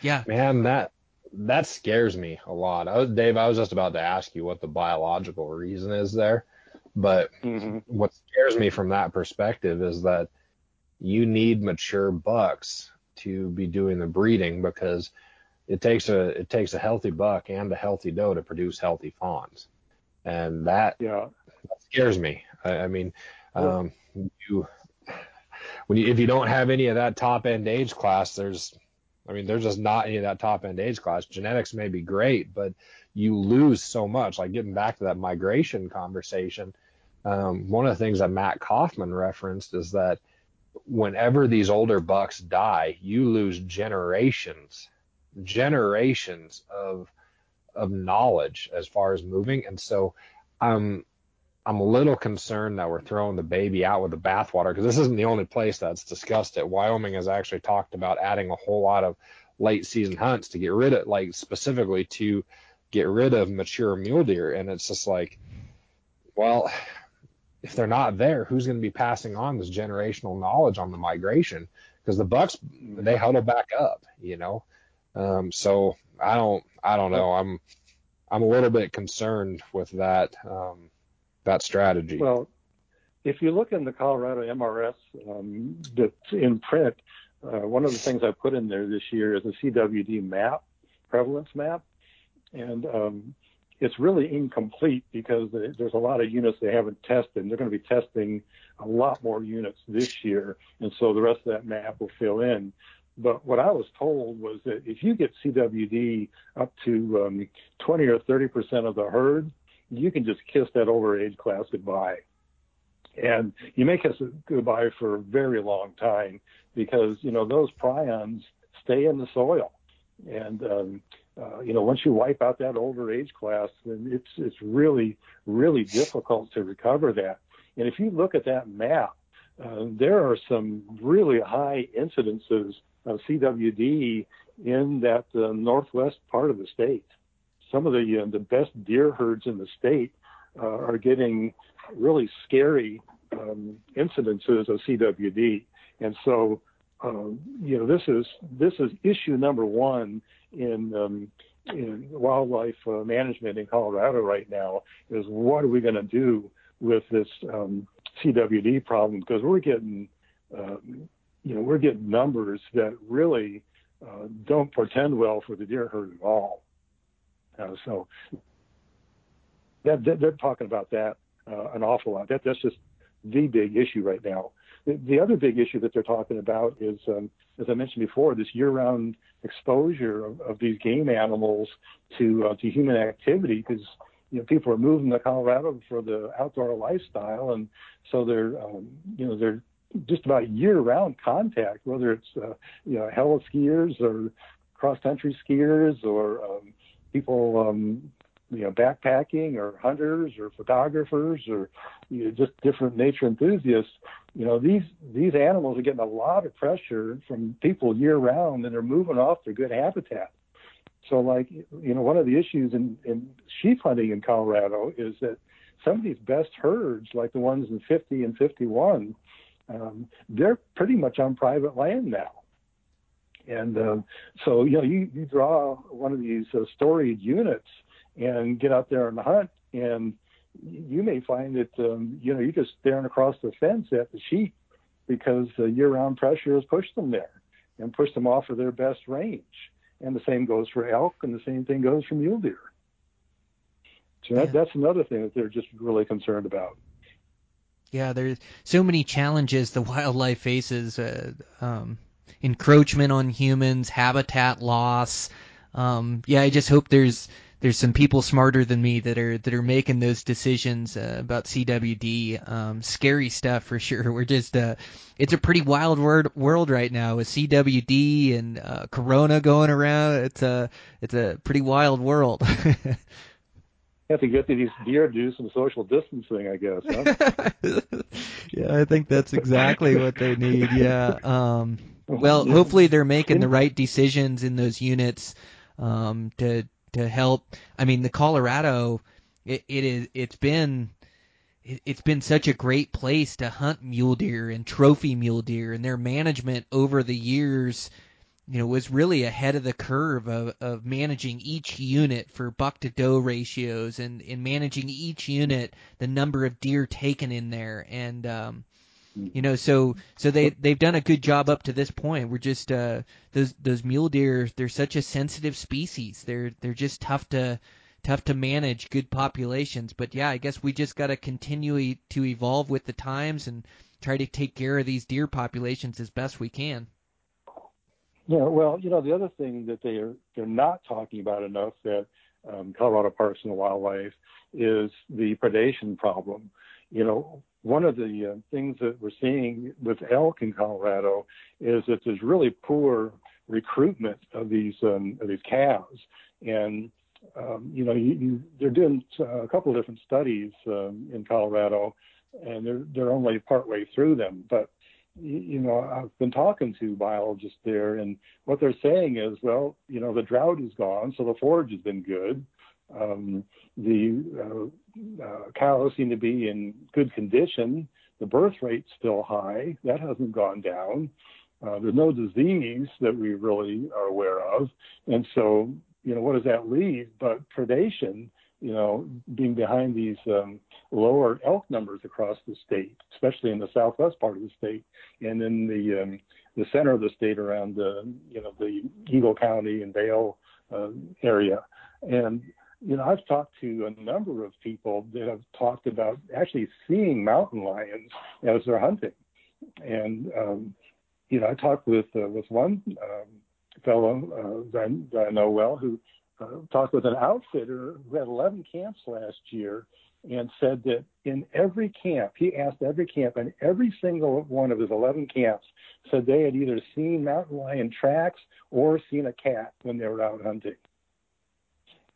yeah. Man, that that scares me a lot. I was, Dave, I was just about to ask you what the biological reason is there, but mm-hmm. what scares me from that perspective is that you need mature bucks to be doing the breeding because it takes a it takes a healthy buck and a healthy doe to produce healthy fawns, and that yeah that scares me. I, I mean, um, you when you if you don't have any of that top end age class, there's I mean, there's just not any of that top end age class. Genetics may be great, but you lose so much. Like getting back to that migration conversation, um, one of the things that Matt Kauffman referenced is that whenever these older bucks die, you lose generations, generations of of knowledge as far as moving. And so, um, I'm a little concerned that we're throwing the baby out with the bathwater because this isn't the only place that's discussed it. Wyoming has actually talked about adding a whole lot of late season hunts to get rid of, like specifically to get rid of mature mule deer. And it's just like, well, if they're not there, who's going to be passing on this generational knowledge on the migration? Because the bucks they huddle back up, you know. Um, so I don't, I don't know. I'm, I'm a little bit concerned with that. Um, that strategy? Well, if you look in the Colorado MRS um, that's in print, uh, one of the things I put in there this year is a CWD map, prevalence map, and um, it's really incomplete because there's a lot of units they haven't tested. They're going to be testing a lot more units this year, and so the rest of that map will fill in. But what I was told was that if you get CWD up to um, 20 or 30 percent of the herd, you can just kiss that older age class goodbye. And you kiss it goodbye for a very long time because, you know, those prions stay in the soil. And, um, uh, you know, once you wipe out that older age class, then it's, it's really, really difficult to recover that. And if you look at that map, uh, there are some really high incidences of CWD in that uh, northwest part of the state. Some of the uh, the best deer herds in the state uh, are getting really scary um, incidences of CWD, and so um, you know this is this is issue number one in um, in wildlife uh, management in Colorado right now is what are we going to do with this um, CWD problem because we're getting um, you know we're getting numbers that really uh, don't portend well for the deer herd at all. Uh, so that, that, they're talking about that uh, an awful lot. That that's just the big issue right now. The, the other big issue that they're talking about is, um, as I mentioned before, this year-round exposure of, of these game animals to uh, to human activity because you know people are moving to Colorado for the outdoor lifestyle, and so they're um, you know they're just about year-round contact, whether it's uh, you know heli skiers or cross-country skiers or um, people um, you know backpacking or hunters or photographers or you know, just different nature enthusiasts you know these these animals are getting a lot of pressure from people year round and they're moving off their good habitat. So like you know one of the issues in, in sheep hunting in colorado is that some of these best herds like the ones in 50 and 51 um, they're pretty much on private land now and um, so you know you, you draw one of these uh, storied units and get out there and hunt. And you may find that um, you know you're just staring across the fence at the sheep because the year-round pressure has pushed them there and pushed them off of their best range. And the same goes for elk, and the same thing goes for mule deer. So that, that's another thing that they're just really concerned about. Yeah, there's so many challenges the wildlife faces. Uh, um, encroachment on humans, habitat loss. Um, yeah, I just hope there's there's some people smarter than me that are that are making those decisions uh, about CWD. Um, scary stuff for sure. We're just uh, it's a pretty wild word, world right now with CWD and uh, Corona going around. It's a it's a pretty wild world. have to get to these deer do some social distancing, I guess. Huh? yeah, I think that's exactly what they need. Yeah. Um, well, hopefully they're making the right decisions in those units um, to to help. I mean, the Colorado, it, it is it's been it, it's been such a great place to hunt mule deer and trophy mule deer, and their management over the years, you know, was really ahead of the curve of, of managing each unit for buck to doe ratios and in managing each unit the number of deer taken in there. And um you know so so they they've done a good job up to this point. We're just uh those those mule deer they're such a sensitive species. They're they're just tough to tough to manage good populations. But yeah i guess we just got to continue to evolve with the times and try to take care of these deer populations as best we can. Yeah well you know the other thing that they are they're not talking about enough that um, colorado parks and wildlife is the predation problem. You know one of the uh, things that we're seeing with elk in Colorado is that there's really poor recruitment of these um, of these calves, and um, you know you, you, they're doing a couple of different studies um, in Colorado, and they're they're only partway through them, but you know, I've been talking to biologists there, and what they're saying is, well, you know, the drought is gone, so the forage has been good. Um, the uh, uh, cows seem to be in good condition. The birth rate's still high. That hasn't gone down. Uh, there's no disease that we really are aware of. And so, you know, what does that leave but predation you know, being behind these um, lower elk numbers across the state, especially in the southwest part of the state, and in the um, the center of the state around the you know the Eagle County and Vail uh, area, and you know I've talked to a number of people that have talked about actually seeing mountain lions as they're hunting, and um, you know I talked with uh, with one um, fellow uh, that, that I know well who uh, talked with an outfitter who had 11 camps last year and said that in every camp, he asked every camp, and every single one of his 11 camps said they had either seen mountain lion tracks or seen a cat when they were out hunting.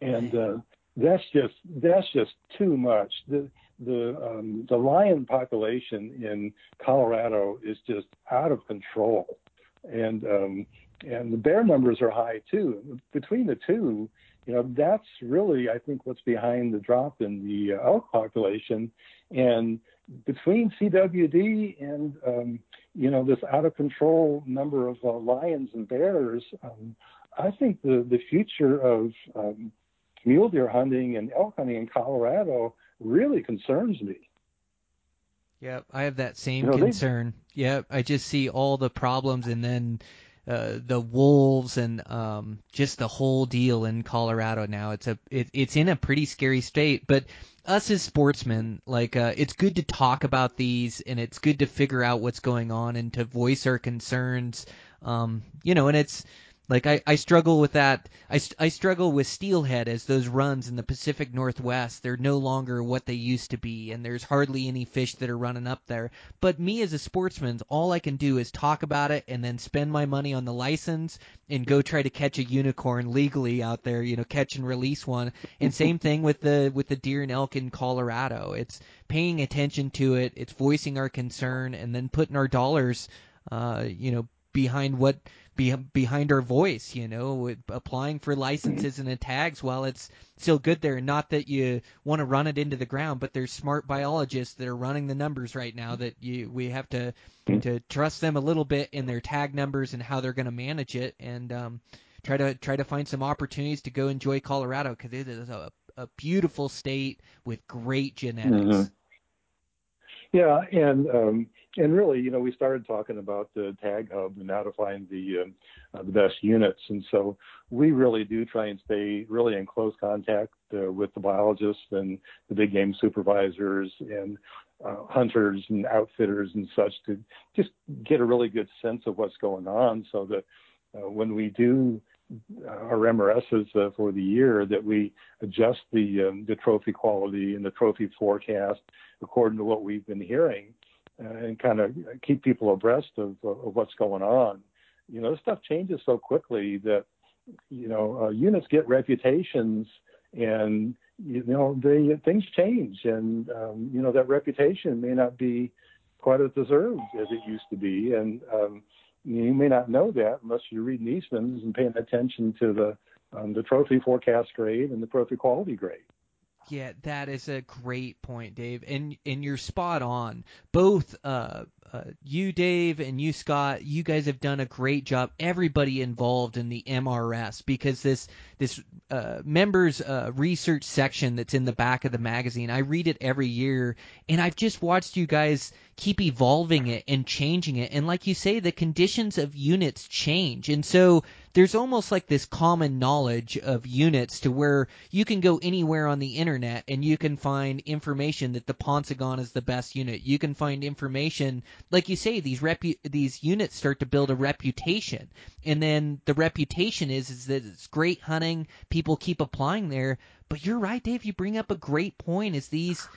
And uh, that's just that's just too much. The the um, the lion population in Colorado is just out of control, and um, and the bear numbers are high too. Between the two, you know, that's really I think what's behind the drop in the elk population, and between CWD and um, you know this out of control number of uh, lions and bears, um, I think the the future of um, mule deer hunting and elk hunting in Colorado really concerns me. Yep, I have that same You know, they- concern. Yep, I just see all the problems and then uh, the wolves and um, just the whole deal in Colorado now. It's a it, it's in a pretty scary state. But us as sportsmen, like uh, it's good to talk about these and it's good to figure out what's going on and to voice our concerns. Um, you know, and it's like I, I struggle with that. I, I struggle with steelhead as those runs in the Pacific Northwest. They're no longer what they used to be, and there's hardly any fish that are running up there. But me as a sportsman, all I can do is talk about it and then spend my money on the license and go try to catch a unicorn legally out there. You know, catch and release one. And same thing with the with the deer and elk in Colorado. It's paying attention to it. It's voicing our concern and then putting our dollars, uh, you know, behind what be, behind our voice, you know, applying for licenses and tags while it's still good there. Not that you want to run it into the ground, but there's smart biologists that are running the numbers right now that you we have to to trust them a little bit in their tag numbers and how they're going to manage it, and um, try to try to find some opportunities to go enjoy Colorado because it is a a beautiful state with great genetics. Mhm. Yeah, and um, and really, you know, we started talking about the tag hub and how to find the um, uh, the best units, and so we really do try and stay really in close contact uh, with the biologists and the big game supervisors and uh, hunters and outfitters and such to just get a really good sense of what's going on, so that uh, when we do uh, our MRSs uh, for the year, that we adjust the um, the trophy quality and the trophy forecast according to what we've been hearing. uh, and kind of keep people abreast of, of what's going on. You know, this stuff changes so quickly that, you know, uh, units get reputations and, you know, they, things change and, um, you know, that reputation may not be quite as deserved as it used to be. And um, you may not know that unless you're reading Eastman's and paying attention to the, um, the trophy forecast grade and the trophy quality grade. Yeah, that is a great point, Dave, and and you're spot on. Both uh, uh, you, Dave, and you, Scott, you guys have done a great job. Everybody involved in the MRS because this this uh, members uh, research section that's in the back of the magazine, I read it every year, and I've just watched you guys keep evolving it and changing it. And like you say, the conditions of units change, and so there's almost like this common knowledge of units to where you can go anywhere on the internet and you can find information that the Paunsaugunt is the best unit. You can find information, like you say, these repu- these units start to build a reputation, and then the reputation is is that it's great hunting. People keep applying there. But you're right, Dave. You bring up a great point. Is these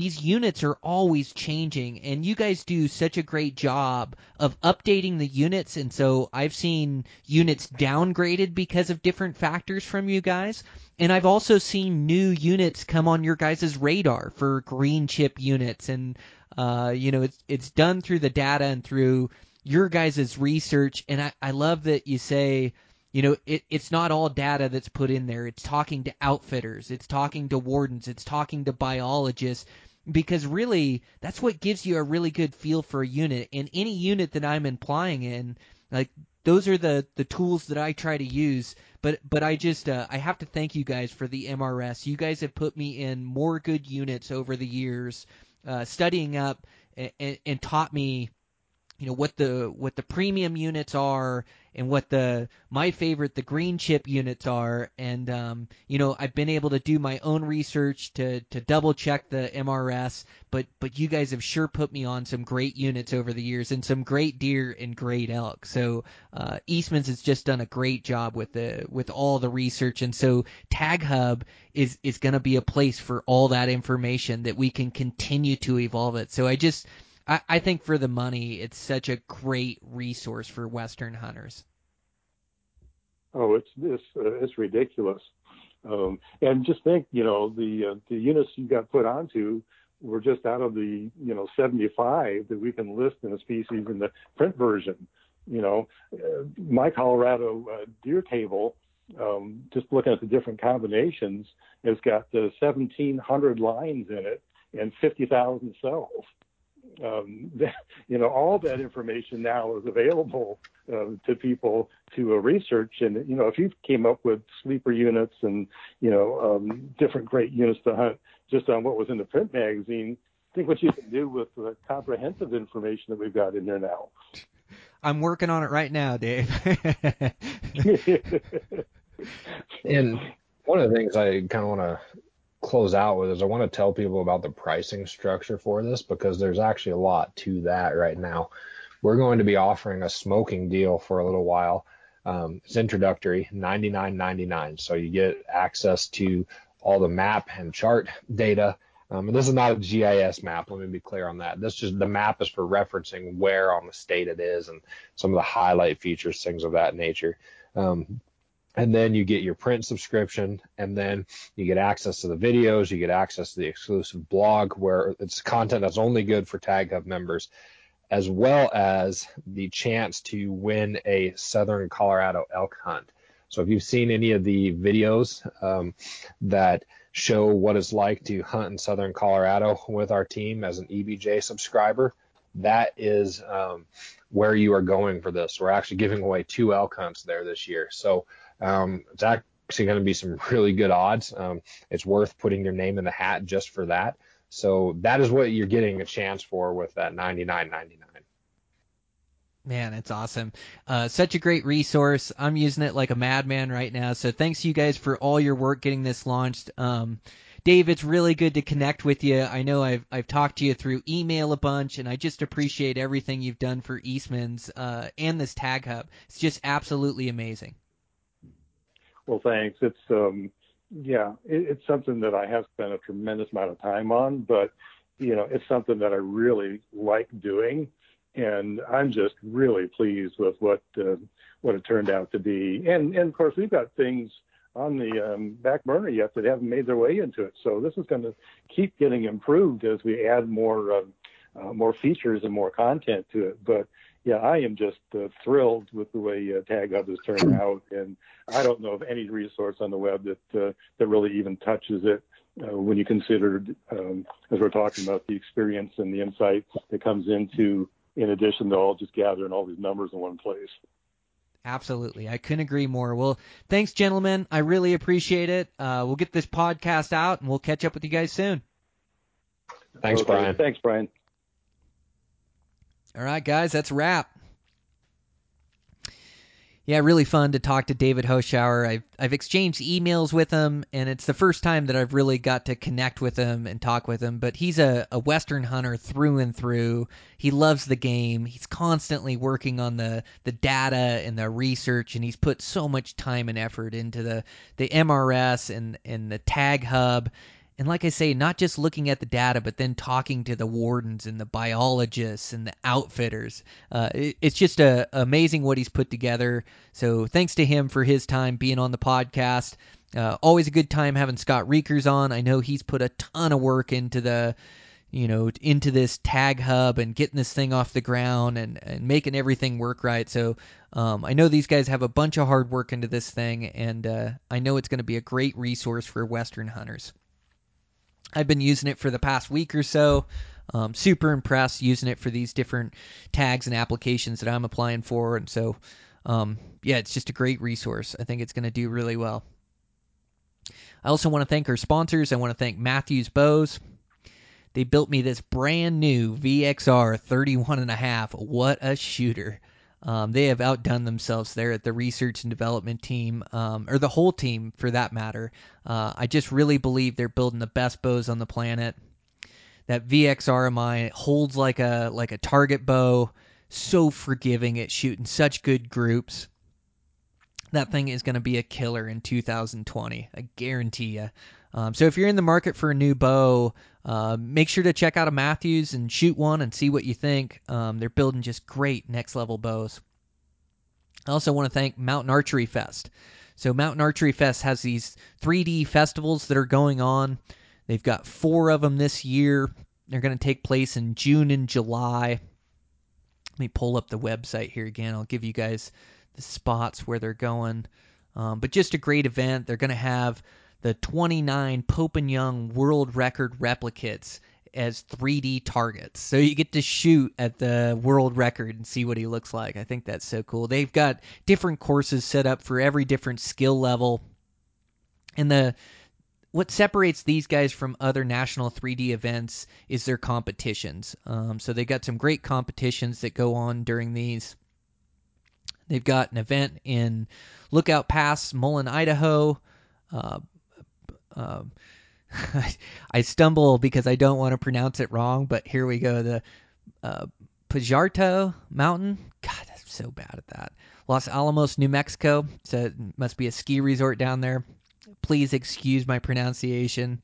these units are always changing and you guys do such a great job of updating the units and so I've seen units downgraded because of different factors from you guys and I've also seen new units come on your guys' radar for green chip units and uh you know it's it's done through the data and through your guys' research and I, I love that you say you know, it, it's not all data that's put in there. It's talking to outfitters, it's talking to wardens, it's talking to biologists, because really that's what gives you a really good feel for a unit. And any unit that I'm implying in, like those are the the tools that I try to use. But but I just uh, I have to thank you guys for the MRS. You guys have put me in more good units over the years, uh, studying up and, and taught me you know what the what the premium units are and what the my favorite the green chip units are. And um, you know I've been able to do my own research to to double check the MRS but but you guys have sure put me on some great units over the years and some great deer and great elk. So uh, Eastman's has just done a great job with the with all the research. And so Tag Hub is is going to be a place for all that information that we can continue to evolve it. So I just I, I think for the money, it's such a great resource for Western hunters. Oh, it's it's uh, it's ridiculous. Um, and just think, you know, the uh, the units you got put onto were just out of the you know 75 that we can list in a species in the print version. You know, uh, my Colorado uh, deer table, um, just looking at the different combinations, has got the 1,700 lines in it and 50,000 cells you know, all that information now is available uh, to people to uh, research. And you know, if you came up with sleeper units and you know um, different great units to hunt just on what was in the print magazine, I think what you can do with the comprehensive information that we've got in there now. I'm working on it right now, Dave. and one of the things I kind of want to close out with is I want to tell people about the pricing structure for this because there's actually a lot to that right now. We're going to be offering a smoking deal for a little while. Um, it's introductory, $99.99. So you get access to all the map and chart data. Um, and this is not a GIS map. Let me be clear on that. This just the map is for referencing where on the state it is and some of the highlight features, things of that nature. Um, and then you get your print subscription and then you get access to the videos you get access to the exclusive blog where it's content that's only good for tag hub members as well as the chance to win a southern colorado elk hunt. So if you've seen any of the videos um, that show what it's like to hunt in southern colorado with our team as an ebj subscriber that is um, where you are going for this. We're actually giving away two elk hunts there this year. So um, it's actually going to be some really good odds. Um, it's worth putting your name in the hat just for that. So that is what you're getting a chance for with that 99.99. Man, it's awesome. Uh, such a great resource. I'm using it like a madman right now. So thanks you guys for all your work getting this launched. Um, Dave, it's really good to connect with you. I know I've I've talked to you through email a bunch, and I just appreciate everything you've done for Eastman's uh, and this Tag Hub. It's just absolutely amazing. Well, thanks. It's um, yeah, it, it's something that I have spent a tremendous amount of time on, but you know, it's something that I really like doing, and I'm just really pleased with what uh, what it turned out to be. And and of course, we've got things on the um, back burner yet that haven't made their way into it. So this is going to keep getting improved as we add more uh, uh, more features and more content to it. But yeah, I am just uh, thrilled with the way uh, Tag Hub has turned out, and I don't know of any resource on the web that uh, that really even touches it. Uh, when you consider, um, as we're talking about, the experience and the insight that comes into, in addition to all just gathering all these numbers in one place. Absolutely, I couldn't agree more. Well, thanks, gentlemen. I really appreciate it. Uh, we'll get this podcast out, and we'll catch up with you guys soon. Thanks, okay. Brian. Thanks, Brian. All right, guys, that's wrap. Yeah, really fun to talk to David Hoschauer. I've I've exchanged emails with him, and it's the first time that I've really got to connect with him and talk with him. But he's a, a Western hunter through and through. He loves the game. He's constantly working on the, the data and the research, and he's put so much time and effort into the, the MRS and, and the Tag Hub and like I say, not just looking at the data, but then talking to the wardens and the biologists and the outfitters. Uh, it, it's just uh, amazing what he's put together. So thanks to him for his time being on the podcast. Uh, always a good time having Scott Reekers on. I know he's put a ton of work into the, you know, into this tag hub and getting this thing off the ground and, and making everything work right. So um, I know these guys have a bunch of hard work into this thing, and uh, I know it's going to be a great resource for Western hunters. I've been using it for the past week or so. Um, super impressed using it for these different tags and applications that I'm applying for, and so um, yeah, it's just a great resource. I think it's going to do really well. I also want to thank our sponsors. I want to thank Mathews Bows. They built me this brand new VXR 31 and a half. What a shooter. Um, they have outdone themselves there at the research and development team, um, or the whole team for that matter. Uh, I just really believe they're building the best bows on the planet. That VXR of mine holds like a like a target bow, so forgiving at shooting such good groups. That thing is going to be a killer in 2020. I guarantee you. Um, so if you're in the market for a new bow, uh, make sure to check out a Mathews and shoot one and see what you think. Um, they're building just great next level bows. I also want to thank Mountain Archery Fest. So Mountain Archery Fest has these 3D festivals that are going on. They've got four of them this year. They're going to take place in June and July. Let me pull up the website here again. I'll give you guys the spots where they're going. Um, but just a great event. They're going to have the 29 Pope and Young world record replicates as 3D targets. So you get to shoot at the world record and see what he looks like. I think that's so cool. They've got different courses set up for every different skill level. And the what separates these guys from other national 3D events is their competitions. Um, so they got some great competitions that go on during these. They've got an event in Lookout Pass, Mullan, Idaho. Uh, um, I stumble because I don't want to pronounce it wrong, but here we go. The uh, Pajarto Mountain. God, I'm so bad at that. Los Alamos, New Mexico. So it must be a ski resort down there. Please excuse my pronunciation.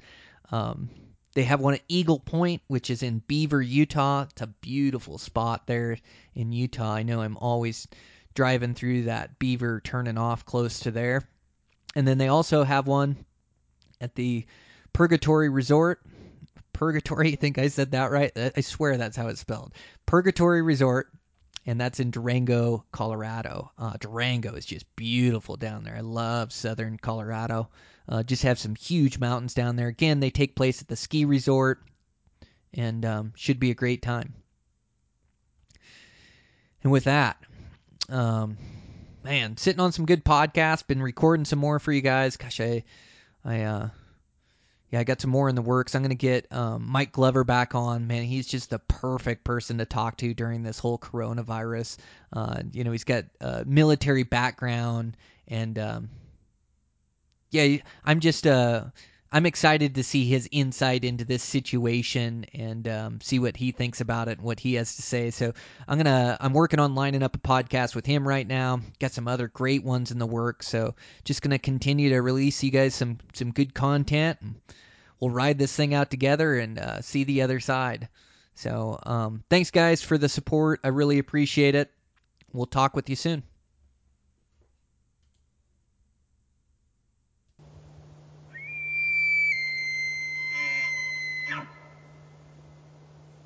Um, they have one at Eagle Point, which is in Beaver, Utah. It's a beautiful spot there in Utah. I know I'm always driving through that Beaver, turning off close to there. And then they also have one at the Purgatory Resort. Purgatory, I think I said that right. I swear that's how it's spelled. Purgatory Resort, and that's in Durango, Colorado. Uh, Durango is just beautiful down there. I love southern Colorado. Uh, just have some huge mountains down there. Again, they take place at the ski resort, and um, should be a great time. And with that, um, man, sitting on some good podcasts, been recording some more for you guys. Gosh, I I uh yeah, I got some more in the works. I'm gonna get um, Mike Glover back on. Man, he's just the perfect person to talk to during this whole coronavirus. Uh, you know, he's got a military background, and um, yeah, I'm just uh, I'm excited to see his insight into this situation and um, see what he thinks about it and what he has to say. So I'm gonna I'm working on lining up a podcast with him right now. Got some other great ones in the works. So just gonna continue to release you guys some some good content. We'll ride this thing out together and uh, see the other side. So um, thanks guys for the support. I really appreciate it. We'll talk with you soon.